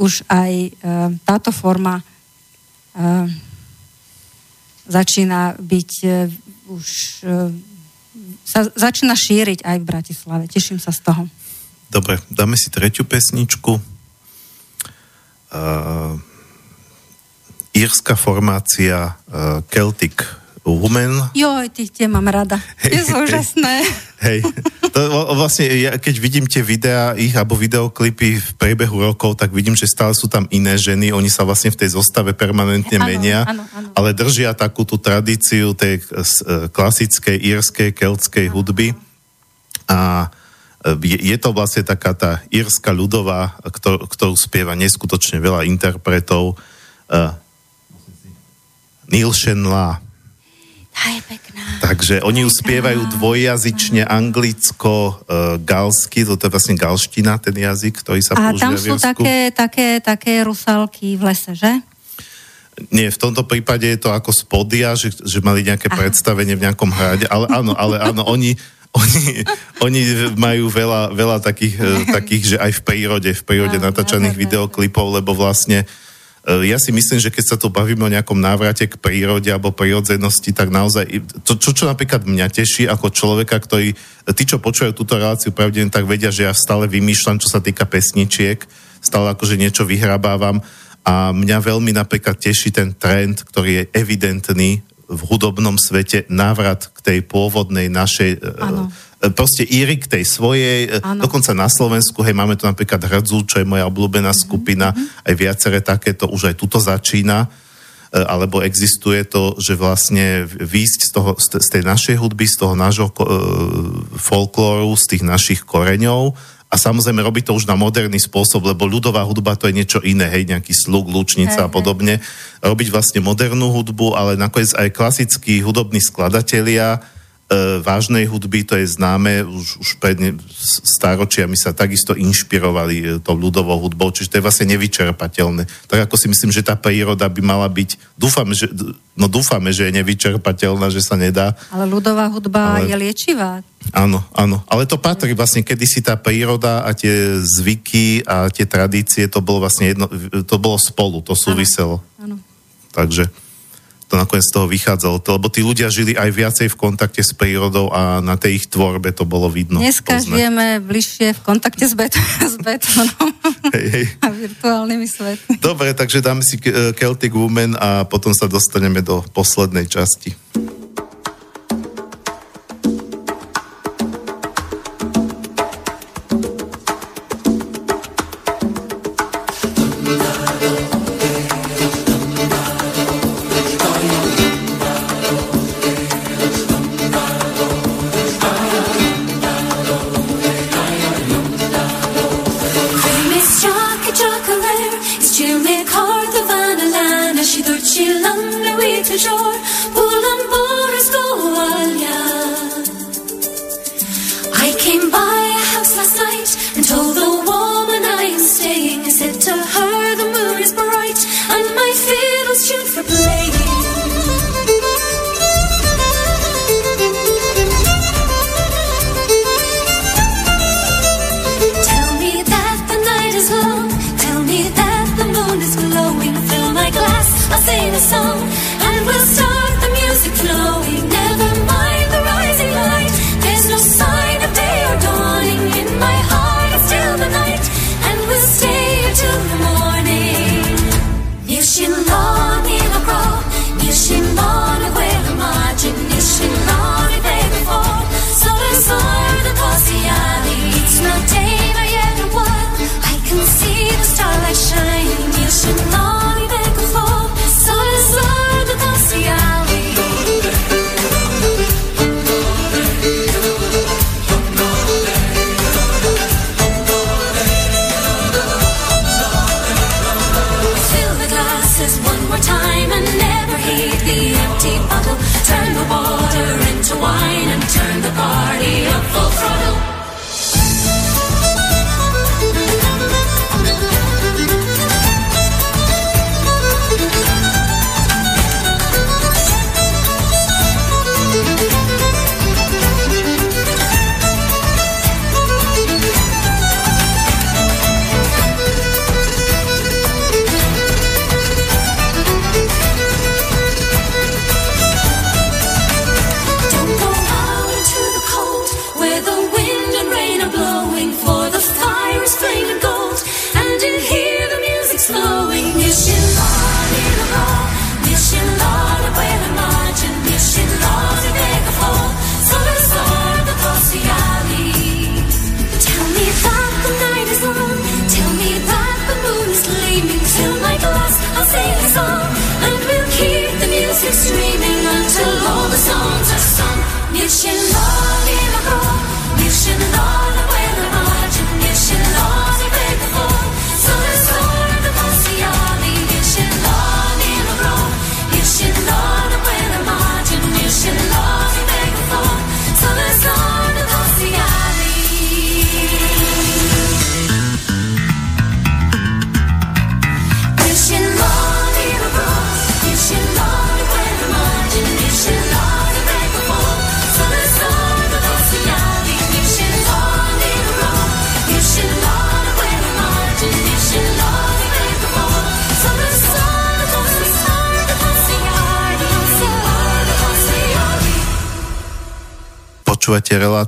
už aj e, táto forma e, začína byť uh, už uh, sa začína šíriť aj v Bratislave. Teším sa z toho. Dobre, dáme si tretiu pesničku. Uh, írska formácia uh, Celtic Woman. Joj, ty tie mám rada. Hey, je úžasné. Hej, to vlastne, ja, keď vidím tie videá ich, alebo videoklipy v priebehu rokov, tak vidím, že stále sú tam iné ženy, oni sa vlastne v tej zostave permanentne ano, menia, ano, ano. ale držia takú tú tradíciu tej e, klasickej írskej, keltskej hudby a e, je, je to vlastne taká tá írska ľudová, ktor, ktorú spieva neskutočne veľa interpretov. Uh, Neil Shenla, je pekná. Takže oni ju spievajú dvojjazyčne, anglicko, uh, galsky, to je vlastne galština, ten jazyk, ktorý sa A tam sú také, také, také rusalky v lese, že? Nie, v tomto prípade je to ako spodia, že, že mali nejaké Aha. predstavenie v nejakom hrade, ale áno, ale áno, oni, oni, oni majú veľa, veľa takých, eh, takých, že aj v prírode, v prírode natáčaných videoklipov, lebo vlastne eh, ja si myslím, že keď sa tu bavíme o nejakom návrate k prírode alebo prírodzenosti, tak naozaj, to, čo, čo napríklad mňa teší ako človeka, ktorý, tí, čo počúvajú túto reláciu, pravdepodobne tak vedia, že ja stále vymýšľam, čo sa týka pesničiek, stále akože niečo vyhrabávam a mňa veľmi napríklad teší ten trend, ktorý je evidentný v hudobnom svete, návrat k tej pôvodnej našej Áno. E, proste íry k tej svojej, e, Áno. dokonca na Slovensku, hej, máme tu napríklad Hrdzu, čo je moja obľúbená skupina, aj viaceré takéto, už aj tuto začína, e, alebo existuje to, že vlastne výjsť z, toho, z te- z tej našej hudby, z toho nášho e, folklóru, z tých našich koreňov a samozrejme robiť to už na moderný spôsob, lebo ľudová hudba to je niečo iné, hej, nejaký slug, Hej, lučnica a hej. podobne. Robiť vlastne modernú hudbu, ale nakoniec aj klasickí hudobní skladatelia e, vážnej hudby, to je známe, už, už pred ne, s- stáročiami sa takisto inšpirovali e, tou ľudovou hudbou, čiže to je vlastne nevyčerpateľné. Tak ako si myslím, že tá príroda by mala byť, dúfame, že, no dúfame, že je nevyčerpateľná, že sa nedá, Ale ľudová hudba Ale- je liečivá. Áno, áno. Ale to patrí vlastne, kedysi tá príroda a tie zvyky a tie tradície, to bolo vlastne jedno, to bolo spolu, to súviselo. Áno. Takže to nakoniec z toho vychádzalo. To, lebo tí ľudia žili aj viacej v kontakte s prírodou a na tej ich tvorbe to bolo vidno. Dneska poznať. žijeme bližšie v kontakte s, bet- [LAUGHS] s betónom Hej, hej. a virtuálnymi svetmi. Dobre, takže dáme si Celtic Woman a potom sa dostaneme do poslednej časti.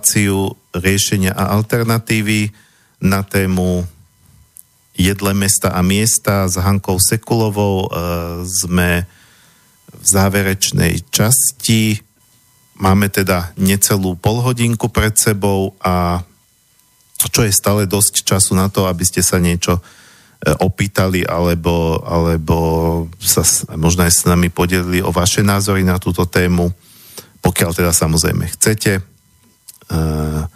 Reláciu riešenia a alternatívy na tému jedle mesta a miesta s Hankou Sekulovou. E, sme v záverečnej časti. Máme teda necelú polhodinku pred sebou a čo je stále dosť času na to, aby ste sa niečo e, opýtali alebo, alebo sa možno aj s nami podelili o vaše názory na túto tému, pokiaľ teda samozrejme chcete. Uh,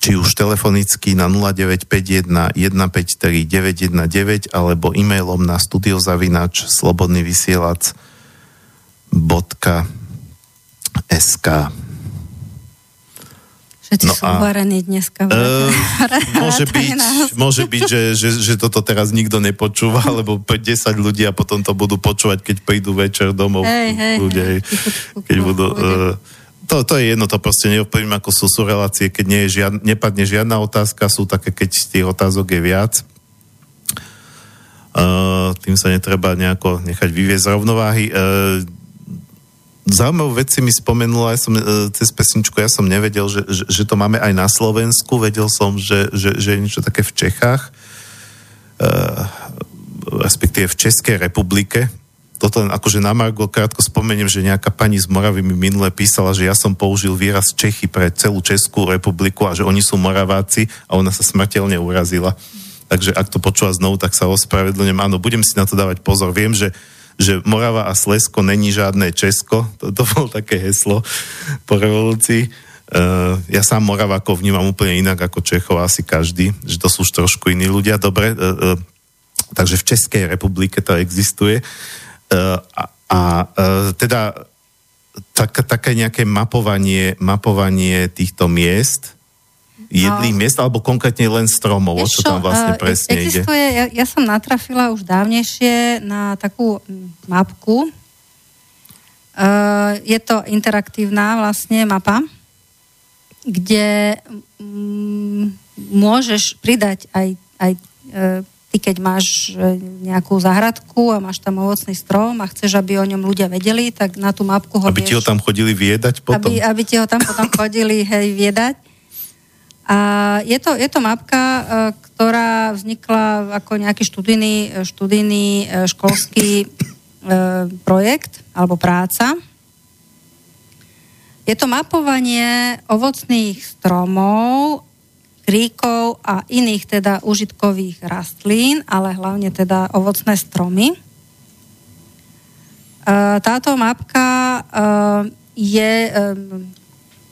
či už telefonicky na 0951 153 919 alebo e-mailom na studiozavinač slobodný vysielač .sk Všetci no sú uvarení dneska. Uh, [LAUGHS] môže byť, môže byť že, že, že toto teraz nikto nepočúva, [LAUGHS] lebo 10 ľudí a potom to budú počúvať, keď prídu večer domov. Hej, hej, ľudia, hej, keď budú... Uh, to, to je jedno, to proste neovplyvním, ako sú, sú relácie, keď nie je žiad, nepadne žiadna otázka, sú také, keď tých otázok je viac. Uh, tým sa netreba nejako nechať vyviezť z rovnováhy. Uh, zaujímavú vec si mi spomenula, ja som, uh, cez pesničku, ja som nevedel, že, že, že to máme aj na Slovensku, vedel som, že, že, že je niečo také v Čechách, uh, respektíve v Českej republike, toto len akože na Margo krátko spomeniem, že nejaká pani z Moravy mi minule písala, že ja som použil výraz Čechy pre celú Českú republiku a že oni sú Moraváci a ona sa smrteľne urazila. Takže ak to počúva znovu, tak sa ospravedlňujem. Áno, budem si na to dávať pozor. Viem, že, že Morava a Slesko není žiadne Česko. [LAUGHS] To, to bolo také heslo po revolúcii. Uh, ja sám Moravákov vnímam úplne inak ako Čechov, asi každý, že to sú už trošku iní ľudia. Dobre, uh, uh, takže v Českej republike to existuje. A, a e, teda tak, také nejaké mapovanie, mapovanie týchto miest, jedlých no. miest, alebo konkrétne len stromov, o čo tam vlastne uh, presne existuje, ide? Ja, ja som natrafila už dávnejšie na takú mapku. Uh, je to interaktívna vlastne mapa, kde mm, môžeš pridať aj, aj uh, ty keď máš e, nejakú záhradku a máš tam ovocný strom a chceš, aby o ňom ľudia vedeli, tak na tú mapku ho Aby vieš, ti ho tam chodili viedať potom? Aby, aby ti ho tam potom chodili hej, viedať. A je to, je to mapka, e, ktorá vznikla ako nejaký študijný, študijný e, školský projekt alebo práca. Je to mapovanie ovocných stromov kríkov a iných teda užitkových rastlín, ale hlavne teda ovocné stromy. E, táto mapka e, je e,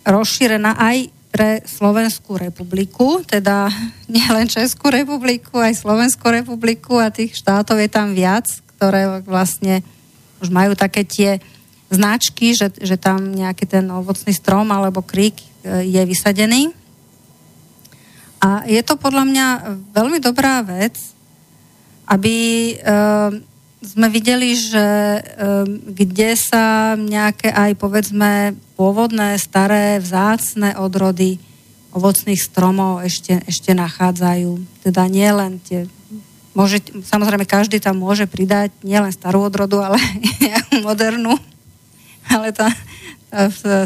rozšírená aj pre Slovenskú republiku, teda [LAUGHS] nielen Českú republiku, aj Slovenskú republiku a tých štátov je tam viac, ktoré vlastne už majú také tie značky, že, že tam nejaký ten ovocný strom alebo krík je vysadený. A je to podľa mňa veľmi dobrá vec, aby uh, sme videli, že uh, kde sa nejaké aj povedzme pôvodné, staré, vzácne odrody ovocných stromov ešte, ešte nachádzajú. Teda nie len tie môže, samozrejme každý tam môže pridať nielen starú odrodu, ale [LAUGHS] modernú. Ale tá,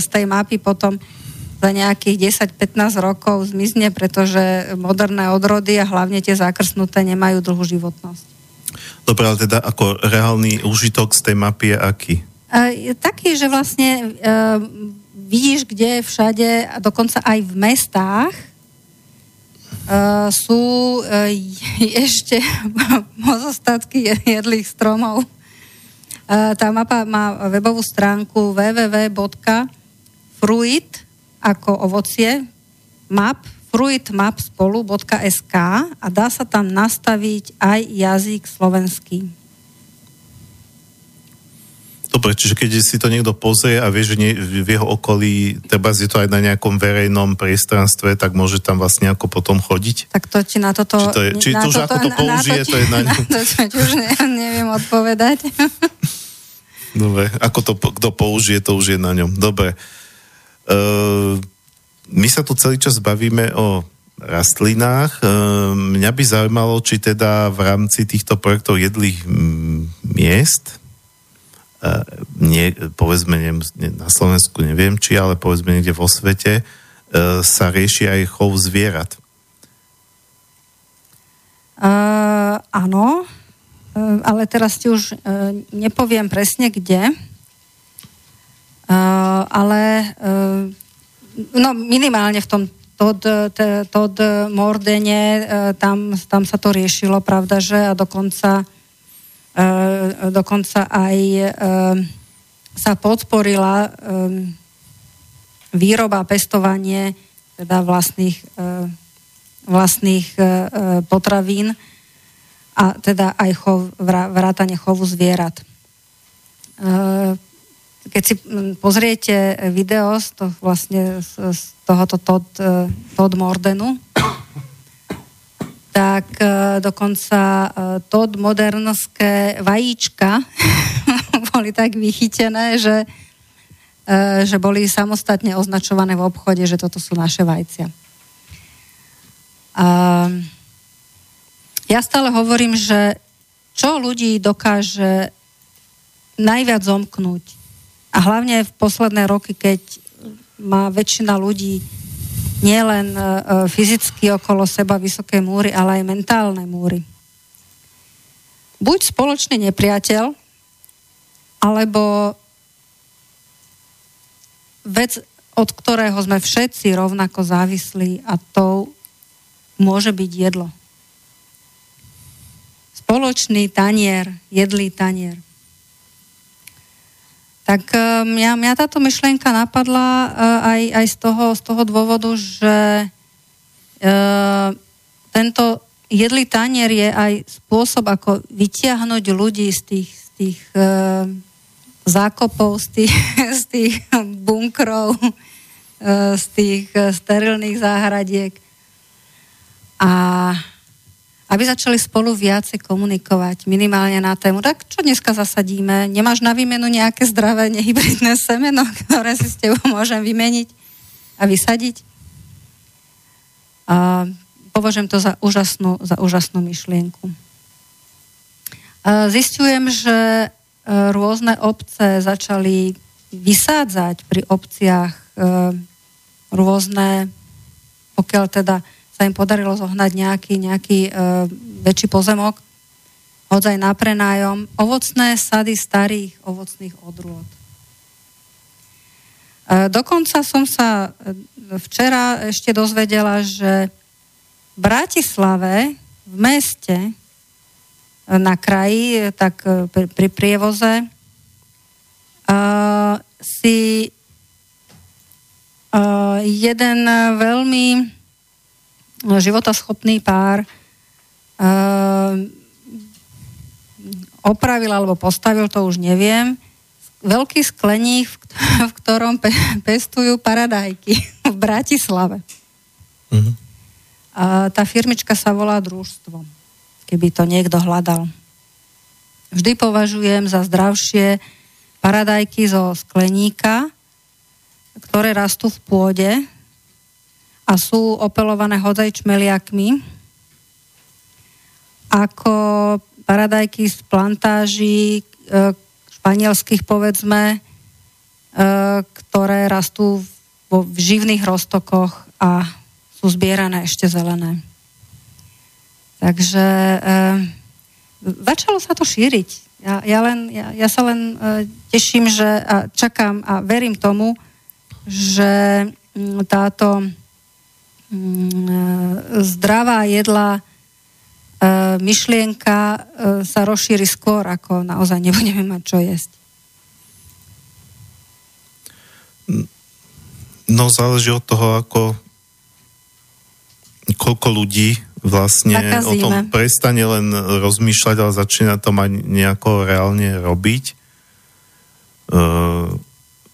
z tej mapy potom za nejakých 10-15 rokov zmizne, pretože moderné odrody a hlavne tie zákrsnuté nemajú dlhú životnosť. Dobre, ale teda ako reálny užitok z tej mapy je aký? Je taký, že vlastne e, vidíš, kde všade, a dokonca aj v mestách, e, sú e, [LAUGHS] ešte mozostatky jedlých stromov. E, tá mapa má webovú stránku www.fruit ako ovocie, map, fruitmapspolu.sk a dá sa tam nastaviť aj jazyk slovenský. Dobre, čiže keď si to niekto pozrie a vie, že nie, v jeho okolí, treba je to aj na nejakom verejnom priestranstve, tak môže tam vlastne ako potom chodiť? Tak to či na toto... Či, to je, či to už toto, ako to použije, na to, či, to je na [LAUGHS] ňu. Na to, či už ne, neviem odpovedať. [LAUGHS] Dobre, ako to kto použije, to už je na ňom. Dobre. Ehm, my sa tu celý čas bavíme o rastlinách. Ehm, mňa by zaujímalo, či teda v rámci týchto projektov jedlých miest nie, povedzme nie, na Slovensku neviem či, ale povedzme niekde vo svete, sa rieši aj chov zvierat. Uh, áno, ale teraz ti už uh, nepoviem presne kde, ale uh, no minimálne v tom Tod, Tod Mordene, uh, tam, tam sa to riešilo, pravda, že a dokonca dokonca aj sa podporila výroba, pestovanie teda vlastných, vlastných potravín a teda aj chov, vrátanie chovu zvierat. Keď si pozriete video z, to, vlastne z, tohoto Todd, Todd Mordenu, [COUGHS] tak dokonca Todd modernské vajíčka [LAUGHS] boli tak vychytené, že že boli samostatne označované v obchode, že toto sú naše vajcia. Ja stále hovorím, že čo ľudí dokáže najviac zomknúť a hlavne v posledné roky, keď má väčšina ľudí nielen e, fyzicky okolo seba vysoké múry, ale aj mentálne múry. Buď spoločný nepriateľ, alebo vec, od ktorého sme všetci rovnako závislí a to môže byť jedlo. Spoločný tanier, jedlý tanier. Tak mňa, mňa táto myšlienka napadla uh, aj, aj z, toho, z toho dôvodu, že uh, tento jedlý tanier je aj spôsob, ako vytiahnuť ľudí z tých, z tých uh, zákopov, z tých, [LAUGHS] z tých bunkrov, e, z tých e, sterilných záhradiek. A aby začali spolu viacej komunikovať, minimálne na tému, tak čo dneska zasadíme? Nemáš na výmenu nejaké zdravé nehybridné semeno, [LAUGHS] ktoré si s tebou môžem vymeniť a vysadiť? A považujem to za úžasnú, za úžasnú myšlienku. Zistujem, že E, rôzne obce začali vysádzať pri obciach e, rôzne, pokiaľ teda sa im podarilo zohnať nejaký, nejaký e, väčší pozemok, hodzaj na prenájom, ovocné sady starých ovocných odrôd. Dokonca som sa včera ešte dozvedela, že v Bratislave, v meste, na kraji, tak e, pri, pri prievoze uh, si uh, jeden veľmi životaschopný pár uh, opravil alebo postavil, to už neviem, veľký skleník, v [LAUGHS] ktorom pe- pestujú paradajky [LAUGHS] v Bratislave. Uh-huh. A tá firmička sa volá Družstvo keby to niekto hľadal. Vždy považujem za zdravšie paradajky zo skleníka, ktoré rastú v pôde a sú opelované hodzaj čmeliakmi, ako paradajky z plantáží e, španielských, povedzme, e, ktoré rastú v živných roztokoch a sú zbierané ešte zelené. Takže e, začalo sa to šíriť. Ja, ja, len, ja, ja sa len e, teším, že a čakám a verím tomu, že táto zdravá jedla e, myšlienka e, sa rozšíri skôr, ako naozaj nebudeme mať čo jesť. No záleží od toho, ako koľko ľudí vlastne Zakazíme. o tom prestane len rozmýšľať, ale začína to mať nejako reálne robiť. Uh...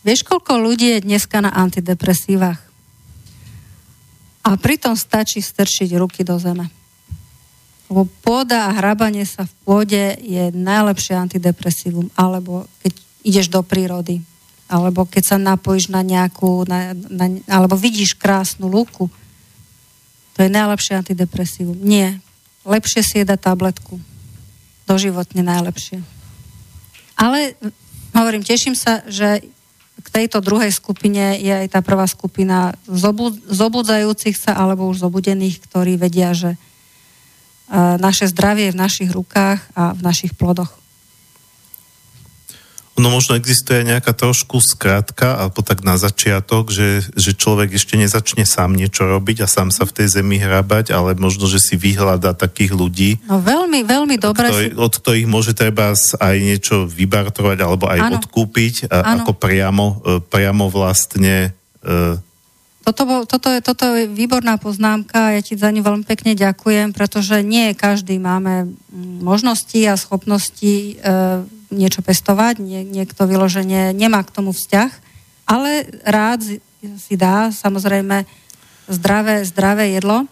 Vieš, koľko ľudí je dneska na antidepresívach? A pritom stačí strčiť ruky do zeme. Lebo pôda a hrabanie sa v pôde je najlepšie antidepresívum. Alebo keď ideš do prírody. Alebo keď sa napojíš na nejakú, na, na, alebo vidíš krásnu lúku to je najlepšie antidepresívum. Nie. Lepšie si je tabletku. Doživotne najlepšie. Ale hovorím, teším sa, že tejto druhej skupine je aj tá prvá skupina zobu, zobudzajúcich sa alebo už zobudených, ktorí vedia, že uh, naše zdravie je v našich rukách a v našich plodoch. No možno existuje nejaká trošku skrátka, alebo tak na začiatok, že, že človek ešte nezačne sám niečo robiť a sám sa v tej zemi hrabať, ale možno, že si vyhľada takých ľudí. No veľmi, veľmi dobre. Ktorý, si... Od ktorých môže treba aj niečo vybartovať, alebo aj ano. odkúpiť, a, ako priamo, e, priamo vlastne... Uh... Toto, bol, toto, je, toto je výborná poznámka ja ti za ňu veľmi pekne ďakujem, pretože nie každý máme možnosti a schopnosti uh, niečo pestovať, nie, niekto vyloženie nemá k tomu vzťah, ale rád si dá samozrejme zdravé, zdravé jedlo.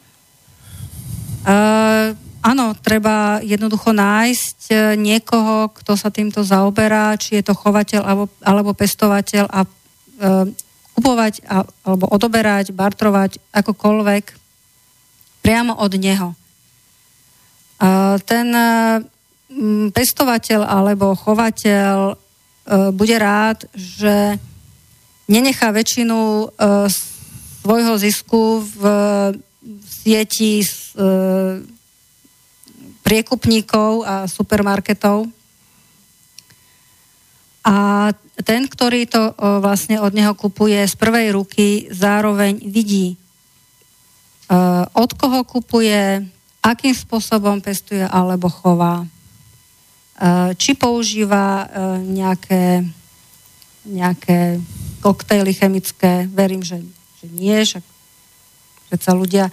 Uh, áno, treba jednoducho nájsť e, niekoho, kto sa týmto zaoberá, či je to chovateľ alebo, alebo pestovateľ a uh, kupovať a, alebo odoberať, bartrovať akokoľvek priamo od neho. Uh, ten pestovateľ alebo chovateľ e, bude rád, že nenechá väčšinu e, svojho zisku v sieti e, priekupníkov a supermarketov. A ten, ktorý to vlastne od neho kupuje z prvej ruky, zároveň vidí, od koho kupuje, akým spôsobom pestuje alebo chová. Eh, či používa eh, nejaké, nejaké koktejly chemické. Verím, že, že nie, však predsa ľudia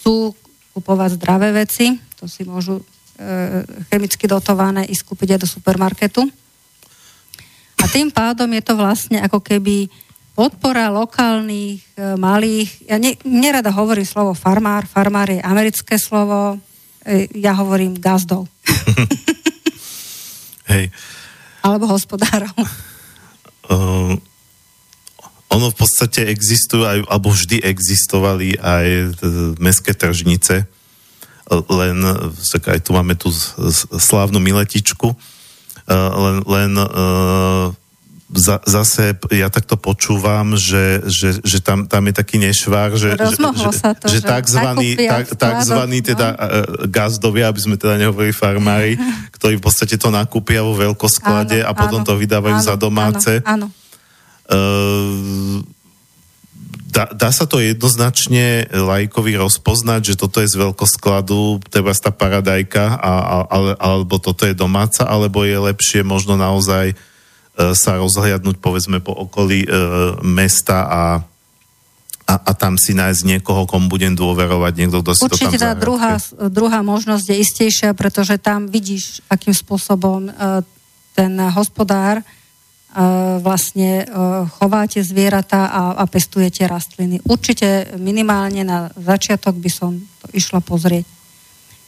chcú kupovať zdravé veci, to si môžu e, chemicky dotované ísť kúpiť aj do supermarketu. A tým pádom je to vlastne ako keby podpora lokálnych, e, malých, ja ne, nerada hovorím slovo farmár, farmár je americké slovo, e, ja hovorím gazdov. [LAUGHS] Hej. Alebo hospodárov. [LAUGHS] Uh, ono v podstate existujú aj, alebo vždy existovali aj mestské tržnice, len, aj tu máme tú slávnu miletičku, len, len uh, za, zase ja takto počúvam, že, že, že tam, tam je taký nešvár, že, že, sa to, že, že takzvaný, tak, takzvaný no. teda no. gazdovia, aby sme teda nehovorili farmári, [LAUGHS] ktorí v podstate to nakúpia vo veľkosklade áno, a potom áno, to vydávajú áno, za domáce. Áno, áno. Uh, dá, dá sa to jednoznačne lajkovi rozpoznať, že toto je z veľkoskladu, treba tá paradajka, a, a, alebo toto je domáca, alebo je lepšie možno naozaj E, sa rozhliadnúť povedzme po okolí e, mesta a, a, a tam si nájsť niekoho, komu budem dôverovať, niekto, kto si Určite to tam tá druhá, druhá možnosť je istejšia, pretože tam vidíš, akým spôsobom e, ten hospodár e, vlastne e, chováte zvieratá a, a pestujete rastliny. Určite minimálne na začiatok by som to išla pozrieť.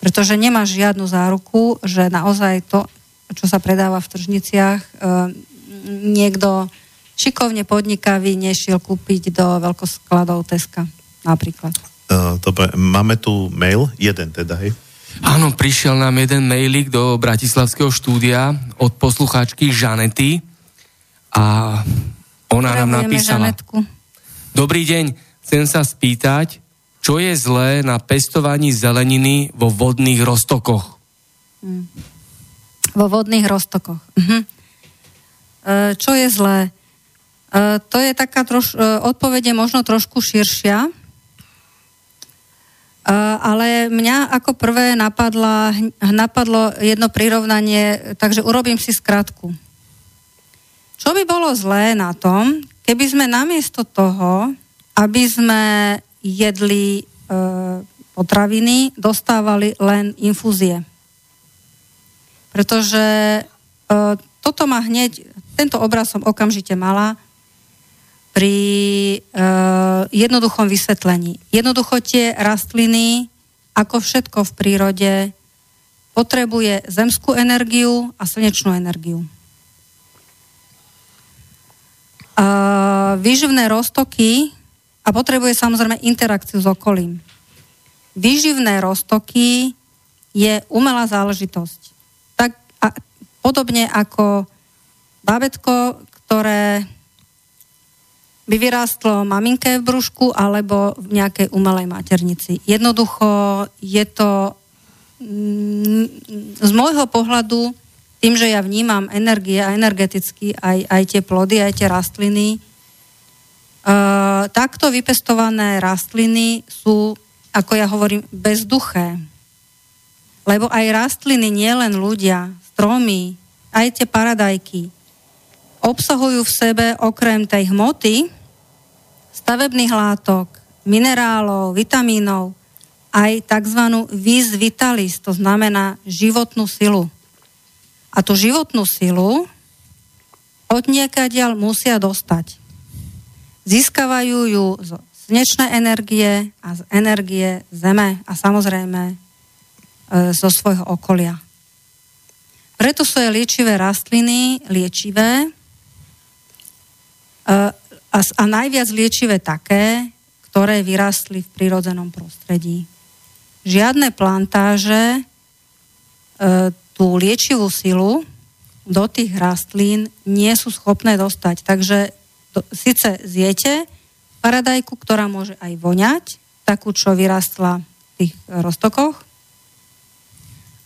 Pretože nemáš žiadnu záruku, že naozaj to, čo sa predáva v tržniciach, e, niekto šikovne podnikavý nešiel kúpiť do veľkoskladov Teska napríklad. Uh, dobre, máme tu mail, jeden teda, hej? Áno, prišiel nám jeden mailik do Bratislavského štúdia od poslucháčky Žanety a ona nám napísala. Žanetku. Dobrý deň, chcem sa spýtať, čo je zlé na pestovaní zeleniny vo vodných roztokoch? Hmm. Vo vodných roztokoch. Mhm. E, čo je zlé? E, to je taká troš, e, odpovede možno trošku širšia, ale mňa ako prvé napadla, napadlo jedno prirovnanie, takže urobím si skratku. Čo by bolo zlé na tom, keby sme namiesto toho, aby sme jedli e, potraviny, dostávali len infúzie. Pretože e, toto má hneď tento obraz som okamžite mala pri e, jednoduchom vysvetlení. Jednoducho tie rastliny, ako všetko v prírode, potrebuje zemskú energiu a slnečnú energiu. E, výživné roztoky a potrebuje samozrejme interakciu s okolím. Výživné roztoky je umelá záležitosť. Tak a, podobne ako bábetko, ktoré by vyrástlo maminke v brúšku alebo v nejakej umelej maternici. Jednoducho je to mm, z môjho pohľadu, tým, že ja vnímam energie a energeticky aj, aj tie plody, aj tie rastliny, uh, takto vypestované rastliny sú, ako ja hovorím, bezduché. Lebo aj rastliny, nielen ľudia, stromy, aj tie paradajky, obsahujú v sebe okrem tej hmoty, stavebných látok, minerálov, vitamínov, aj tzv. vis vitalis, to znamená životnú silu. A tú životnú silu od niekaďal musia dostať. Získavajú ju z slnečnej energie a z energie Zeme a samozrejme e, zo svojho okolia. Preto sú aj liečivé rastliny liečivé, a, a najviac liečivé také, ktoré vyrastli v prírodzenom prostredí. Žiadne plantáže e, tú liečivú silu do tých rastlín nie sú schopné dostať. Takže to, síce zjete paradajku, ktorá môže aj voňať, takú, čo vyrastla v tých roztokoch,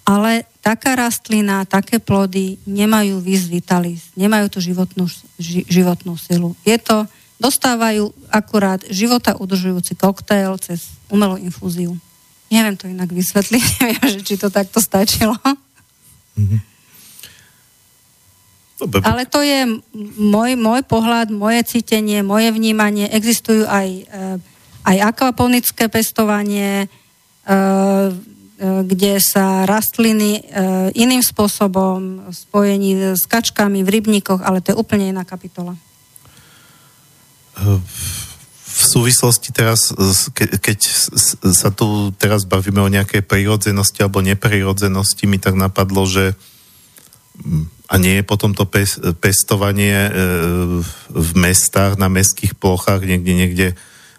ale taká rastlina, také plody nemajú vis vitalis, nemajú tú životnú, ži, životnú silu. Je to, dostávajú akurát života udržujúci koktail cez umelú infúziu. Neviem to inak vysvetliť, [LAUGHS] neviem, že či to takto stačilo. Mm-hmm. Ale to je môj, môj pohľad, moje cítenie, moje vnímanie. Existujú aj, eh, aj akvaponické pestovanie, E, kde sa rastliny e, iným spôsobom spojení s kačkami v rybníkoch, ale to je úplne iná kapitola. V súvislosti teraz, keď sa tu teraz bavíme o nejakej prírodzenosti alebo neprirodzenosti, mi tak napadlo, že a nie je potom to pestovanie v mestách, na mestských plochách, niekde, niekde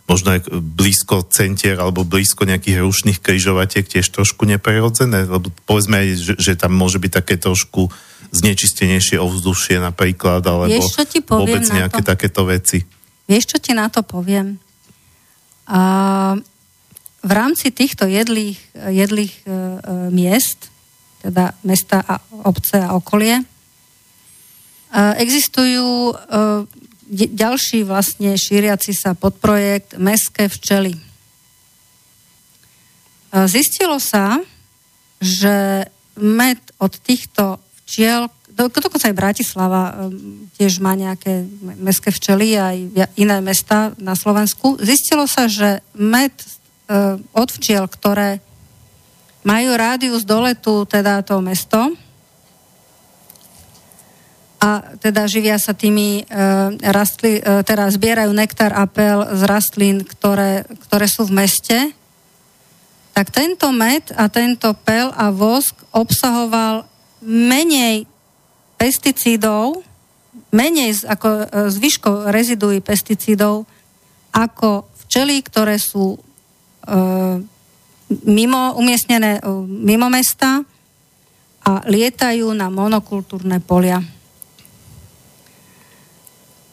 možno aj blízko centier alebo blízko nejakých rušných križovatiek tiež trošku neprirodzené? Lebo povedzme aj, že, že tam môže byť také trošku znečistenejšie ovzdušie napríklad, alebo Vieš, čo ti poviem vôbec nejaké to? takéto veci. Vieš, čo ti na to poviem? A v rámci týchto jedlých, jedlých e, e, miest, teda mesta a obce a okolie, e, existujú e, ďalší vlastne šíriaci sa podprojekt Mestské včely. E, zistilo sa, že med od týchto včiel, dokonca aj Bratislava e, tiež má nejaké mestské včely aj iné mesta na Slovensku. Zistilo sa, že med e, od včiel, ktoré majú rádius doletu, teda to mesto, a teda živia sa tými e, rastli, e, teda zbierajú nektar a pel z rastlín, ktoré, ktoré sú v meste, tak tento med a tento pel a vosk obsahoval menej pesticídov, menej ako e, zvyško reziduí pesticídov, ako včely, ktoré sú e, mimo, umiestnené e, mimo mesta a lietajú na monokultúrne polia.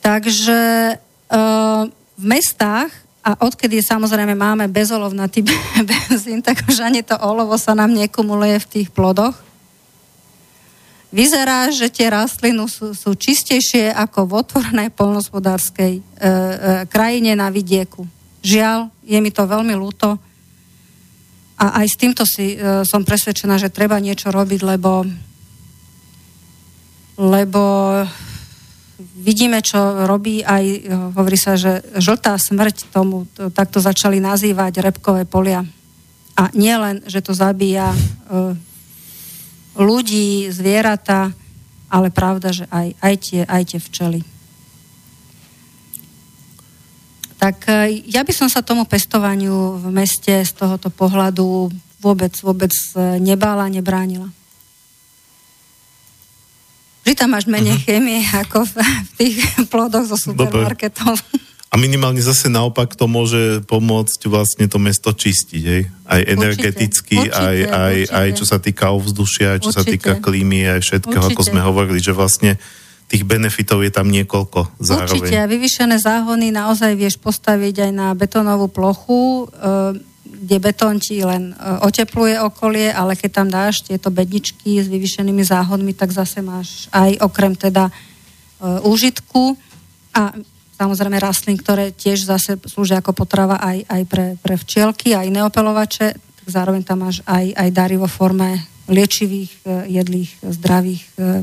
Takže uh, v mestách, a odkedy samozrejme máme bezolovnatý [LAUGHS] benzín, tak už ani to olovo sa nám nekumuluje v tých plodoch. Vyzerá, že tie rastliny sú, sú čistejšie ako v otvorenej polnospodárskej e, e, krajine na vidieku. Žiaľ, je mi to veľmi ľúto. A aj s týmto si e, som presvedčená, že treba niečo robiť, lebo lebo vidíme, čo robí aj, hovorí sa, že žltá smrť tomu, to, takto začali nazývať repkové polia. A nie len, že to zabíja e, ľudí, zvieratá, ale pravda, že aj, aj, tie, aj tie včely. Tak e, ja by som sa tomu pestovaniu v meste z tohoto pohľadu vôbec, vôbec e, nebála, nebránila. Vždy tam máš menej uh-huh. chémie ako v, v tých plodoch zo supermarketov. A minimálne zase naopak to môže pomôcť vlastne to mesto čistiť, hej? Aj energeticky, určite, aj, aj, určite. aj čo sa týka ovzdušia, aj čo určite. sa týka klímy, aj všetkého, určite. ako sme hovorili, že vlastne tých benefitov je tam niekoľko zároveň. Určite, a vyvyšené záhony naozaj vieš postaviť aj na betónovú plochu, e, kde betón ti len e, otepluje okolie, ale keď tam dáš tieto bedničky s vyvyšenými záhodmi, tak zase máš aj okrem teda úžitku a samozrejme rastlín, ktoré tiež zase slúžia ako potrava aj, aj pre, pre včielky a iné opelovače, tak zároveň tam máš aj, aj dary vo forme liečivých, jedlých, zdravých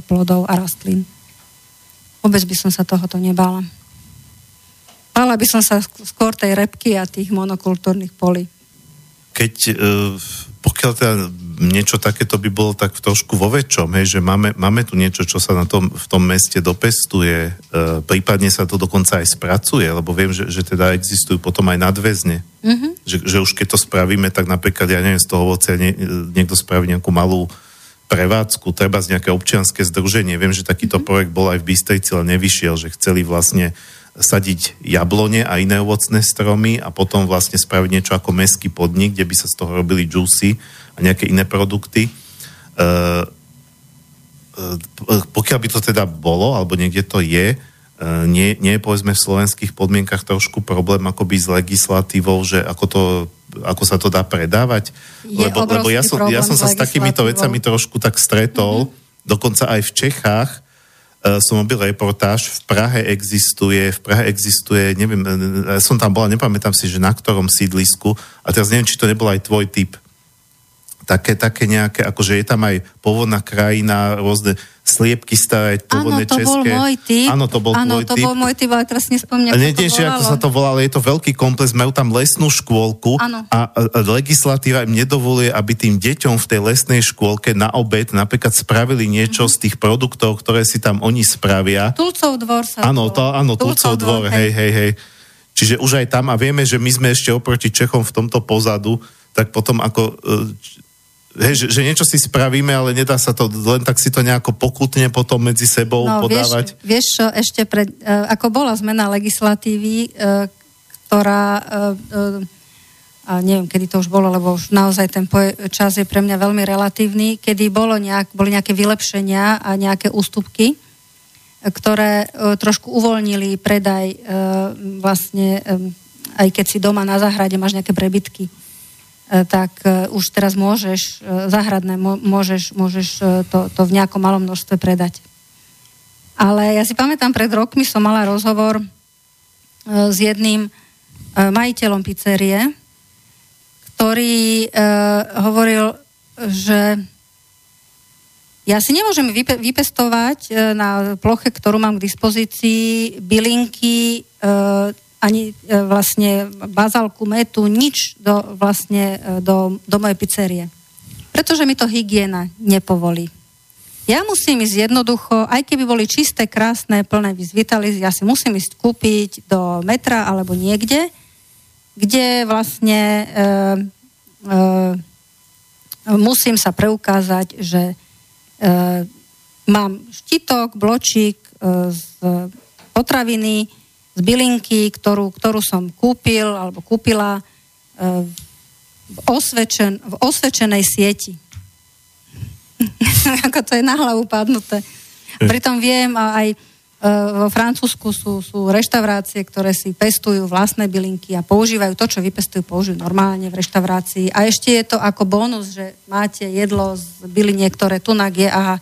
plodov a rastlín. Vôbec by som sa tohoto nebala. Bala by som sa skôr tej repky a tých monokultúrnych polí. Keď, e, pokiaľ teda niečo takéto by bolo tak trošku vo väčšom, hej, že máme, máme tu niečo, čo sa na tom, v tom meste dopestuje, e, prípadne sa to dokonca aj spracuje, lebo viem, že, že teda existujú potom aj nadväzne. Mm-hmm. Že, že už keď to spravíme, tak napríklad, ja neviem, z toho ovocia nie, niekto spraví nejakú malú prevádzku, treba z nejaké občianske združenie. Viem, že takýto mm-hmm. projekt bol aj v Bystrici, ale nevyšiel, že chceli vlastne sadiť jablone a iné ovocné stromy a potom vlastne spraviť niečo ako meský podnik, kde by sa z toho robili džusy a nejaké iné produkty. E, e, pokiaľ by to teda bolo, alebo niekde to je, e, nie, nie je povedzme v slovenských podmienkach trošku problém akoby s legislatívou, že ako to ako sa to dá predávať? Je lebo, lebo ja som, ja som sa s takýmito vecami trošku tak stretol, mm-hmm. dokonca aj v Čechách som robil reportáž, v Prahe existuje, v Prahe existuje, neviem, ja som tam bola, nepamätám si, že na ktorom sídlisku, a teraz neviem, či to nebol aj tvoj typ, také, také nejaké, akože je tam aj pôvodná krajina, rôzne sliepky staré, pôvodné české. Áno, to bol môj typ. Áno, to bol Áno, to typ. bol môj typ, ale teraz nespomínam, ako to volalo. ako sa to volá, ale je to veľký komplex, majú tam lesnú škôlku a, a, a legislatíva im nedovoluje, aby tým deťom v tej lesnej škôlke na obed napríklad spravili niečo mm-hmm. z tých produktov, ktoré si tam oni spravia. Tulcov dvor sa Áno, to, áno, Tulcov, dvor, hej, hej, hej. Čiže už aj tam, a vieme, že my sme ešte oproti Čechom v tomto pozadu, tak potom ako e, hej, že, že niečo si spravíme, ale nedá sa to len tak si to nejako pokutne potom medzi sebou no, podávať. Vieš, vieš čo, ešte pred, uh, ako bola zmena legislatívy, uh, ktorá a neviem, kedy to už bolo, lebo už naozaj ten čas je pre mňa veľmi relatívny, kedy bolo nejak, boli nejaké vylepšenia a nejaké ústupky, ktoré trošku uvoľnili predaj vlastne, aj keď si doma na záhrade máš nejaké prebytky tak e, už teraz môžeš, e, záhradné, môžeš, môžeš to, to v nejakom malom množstve predať. Ale ja si pamätám, pred rokmi som mala rozhovor s jedným majiteľom pizzerie, ktorý hovoril, že ja si nemôžem vypestovať na ploche, ktorú mám k dispozícii, bylinky ani e, vlastne bazálku, metu, nič do, vlastne e, do, do mojej pizzerie. Pretože mi to hygiena nepovolí. Ja musím ísť jednoducho, aj keby boli čisté, krásne, plné vizvitalizy, ja si musím ísť kúpiť do metra alebo niekde, kde vlastne e, e, musím sa preukázať, že e, mám štitok, bločík e, z potraviny, z bylinky, ktorú, ktorú som kúpil alebo kúpila e, v, osvedčen, v osvedčenej sieti. [LAUGHS] Ako to je na hlavu padnuté. Pritom viem, a aj e, vo Francúzsku sú, sú reštaurácie, ktoré si pestujú vlastné bylinky a používajú to, čo vypestujú, použijú normálne v reštaurácii. A ešte je to ako bonus, že máte jedlo z byliniek, ktoré tunak je a e,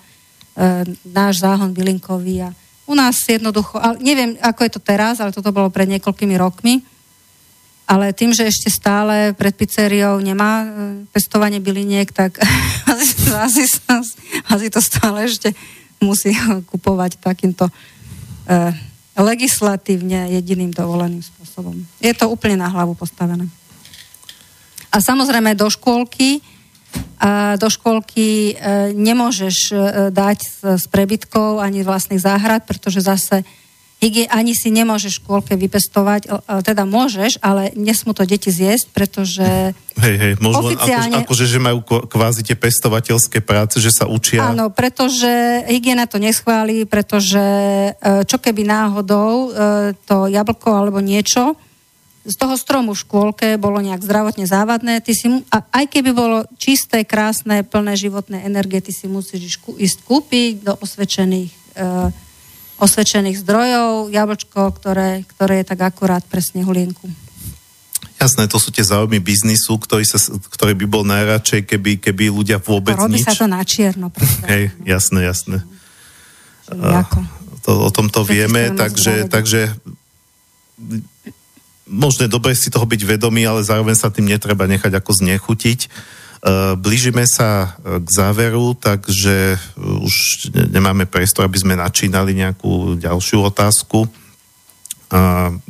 náš záhon bylinkový a u nás jednoducho, ale neviem, ako je to teraz, ale toto bolo pred niekoľkými rokmi, ale tým, že ešte stále pred pizzeriou nemá e, pestovanie byliniek, tak [LAUGHS] asi, asi, asi to stále ešte musí kupovať takýmto eh, legislatívne jediným dovoleným spôsobom. Je to úplne na hlavu postavené. A samozrejme do škôlky do školky e, nemôžeš e, dať s prebytkov ani vlastných záhrad, pretože zase ani si nemôžeš v škôlke vypestovať, teda môžeš, ale nesmú to deti zjesť, pretože [LAUGHS] hej, hej, možno oficiálne... akože, že majú kvázi tie pestovateľské práce, že sa učia. Áno, pretože hygiena to neschváli, pretože e, čo keby náhodou to jablko alebo niečo z toho stromu v škôlke bolo nejak zdravotne závadné, ty si, a aj keby bolo čisté, krásne, plné životné energie, ty si musíš ísť kúpiť do osvedčených, e, osvedčených zdrojov, jablčko, ktoré, ktoré je tak akurát pre snehulienku. Jasné, to sú tie záujmy biznisu, ktorý, sa, ktorý by bol najradšej, keby, keby ľudia vôbec Robí nič... sa to na čierno. Hej, jasné, jasné. A, to, o tom to vieme, takže, takže možno je dobre si toho byť vedomý, ale zároveň sa tým netreba nechať ako znechutiť. Uh, blížime sa k záveru, takže už nemáme priestor, aby sme načínali nejakú ďalšiu otázku.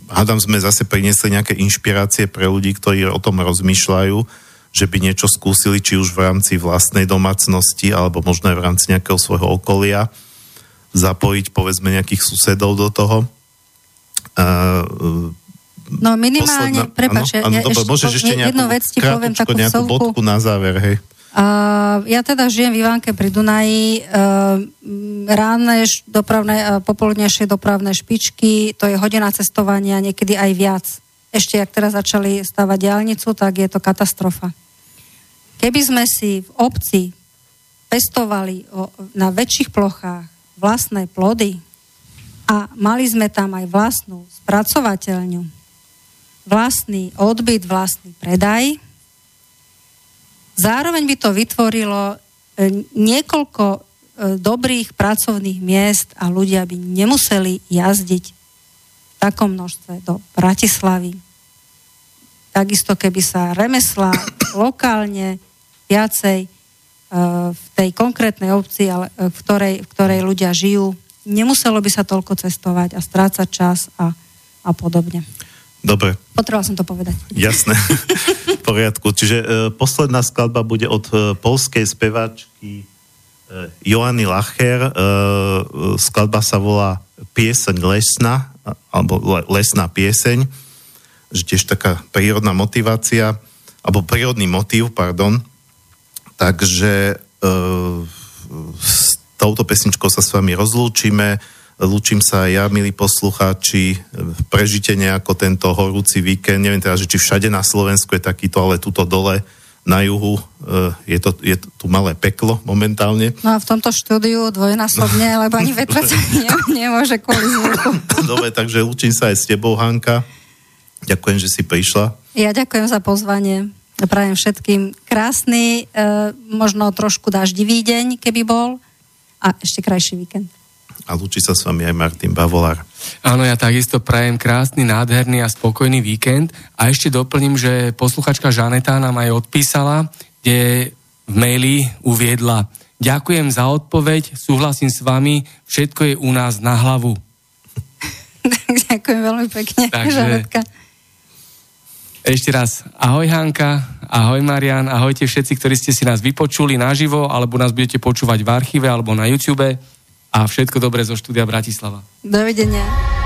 Hádam sme zase priniesli nejaké inšpirácie pre ľudí, ktorí o tom rozmýšľajú, že by niečo skúsili, či už v rámci vlastnej domácnosti, alebo možno aj v rámci nejakého svojho okolia, zapojiť povedzme nejakých susedov do toho. No minimálne, prepáč, ja, ja dobre, môžeš ešte nejakú, jednu vec ti poviem, takú nejakú vsovku. bodku na záver, hej. Uh, ja teda žijem v Ivánke pri Dunaji. Uh, ránne dopravné, uh, popoludnejšie dopravné špičky, to je hodina cestovania, niekedy aj viac. Ešte, ak teraz začali stavať diálnicu, tak je to katastrofa. Keby sme si v obci pestovali o, na väčších plochách vlastné plody a mali sme tam aj vlastnú spracovateľňu, vlastný odbyt, vlastný predaj, Zároveň by to vytvorilo e, niekoľko e, dobrých pracovných miest a ľudia by nemuseli jazdiť v takom množstve do Bratislavy. Takisto keby sa remesla [COUGHS] lokálne viacej e, v tej konkrétnej obci, ale v ktorej, v ktorej ľudia žijú, nemuselo by sa toľko cestovať a strácať čas a, a podobne. Dobre. Potreboval som to povedať. Jasné. v poriadku. Čiže e, posledná skladba bude od e, polskej speváčky e, Joany Lacher. E, skladba sa volá Pieseň lesná, alebo lesná pieseň. Že tiež taká prírodná motivácia, alebo prírodný motív, pardon. Takže e, s touto pesničkou sa s vami rozlúčime Lúčim sa aj ja, milí poslucháči. Prežite nejako tento horúci víkend. Neviem teda, že či všade na Slovensku je takýto, ale tuto dole na juhu eh, je to, je to tu malé peklo momentálne. No a v tomto štúdiu dvojnásobne, [LAUGHS] lebo ani vetrac nemôže kvôli zvuku. [LAUGHS] Dobre, takže lúčim sa aj s tebou, Hanka. Ďakujem, že si prišla. Ja ďakujem za pozvanie. Prajem všetkým krásny, e, možno trošku daždivý deň, keby bol a ešte krajší víkend a lúči sa s vami aj Martin Bavolár. Áno, ja takisto prajem krásny, nádherný a spokojný víkend a ešte doplním, že posluchačka Žaneta nám aj odpísala, kde v maili uviedla Ďakujem za odpoveď, súhlasím s vami, všetko je u nás na hlavu. [LAUGHS] Ďakujem veľmi pekne, Takže, Žanetka. Ešte raz, ahoj Hanka, ahoj Marian, ahojte všetci, ktorí ste si nás vypočuli naživo, alebo nás budete počúvať v archíve alebo na YouTube a všetko dobré zo štúdia Bratislava. Dovidenia.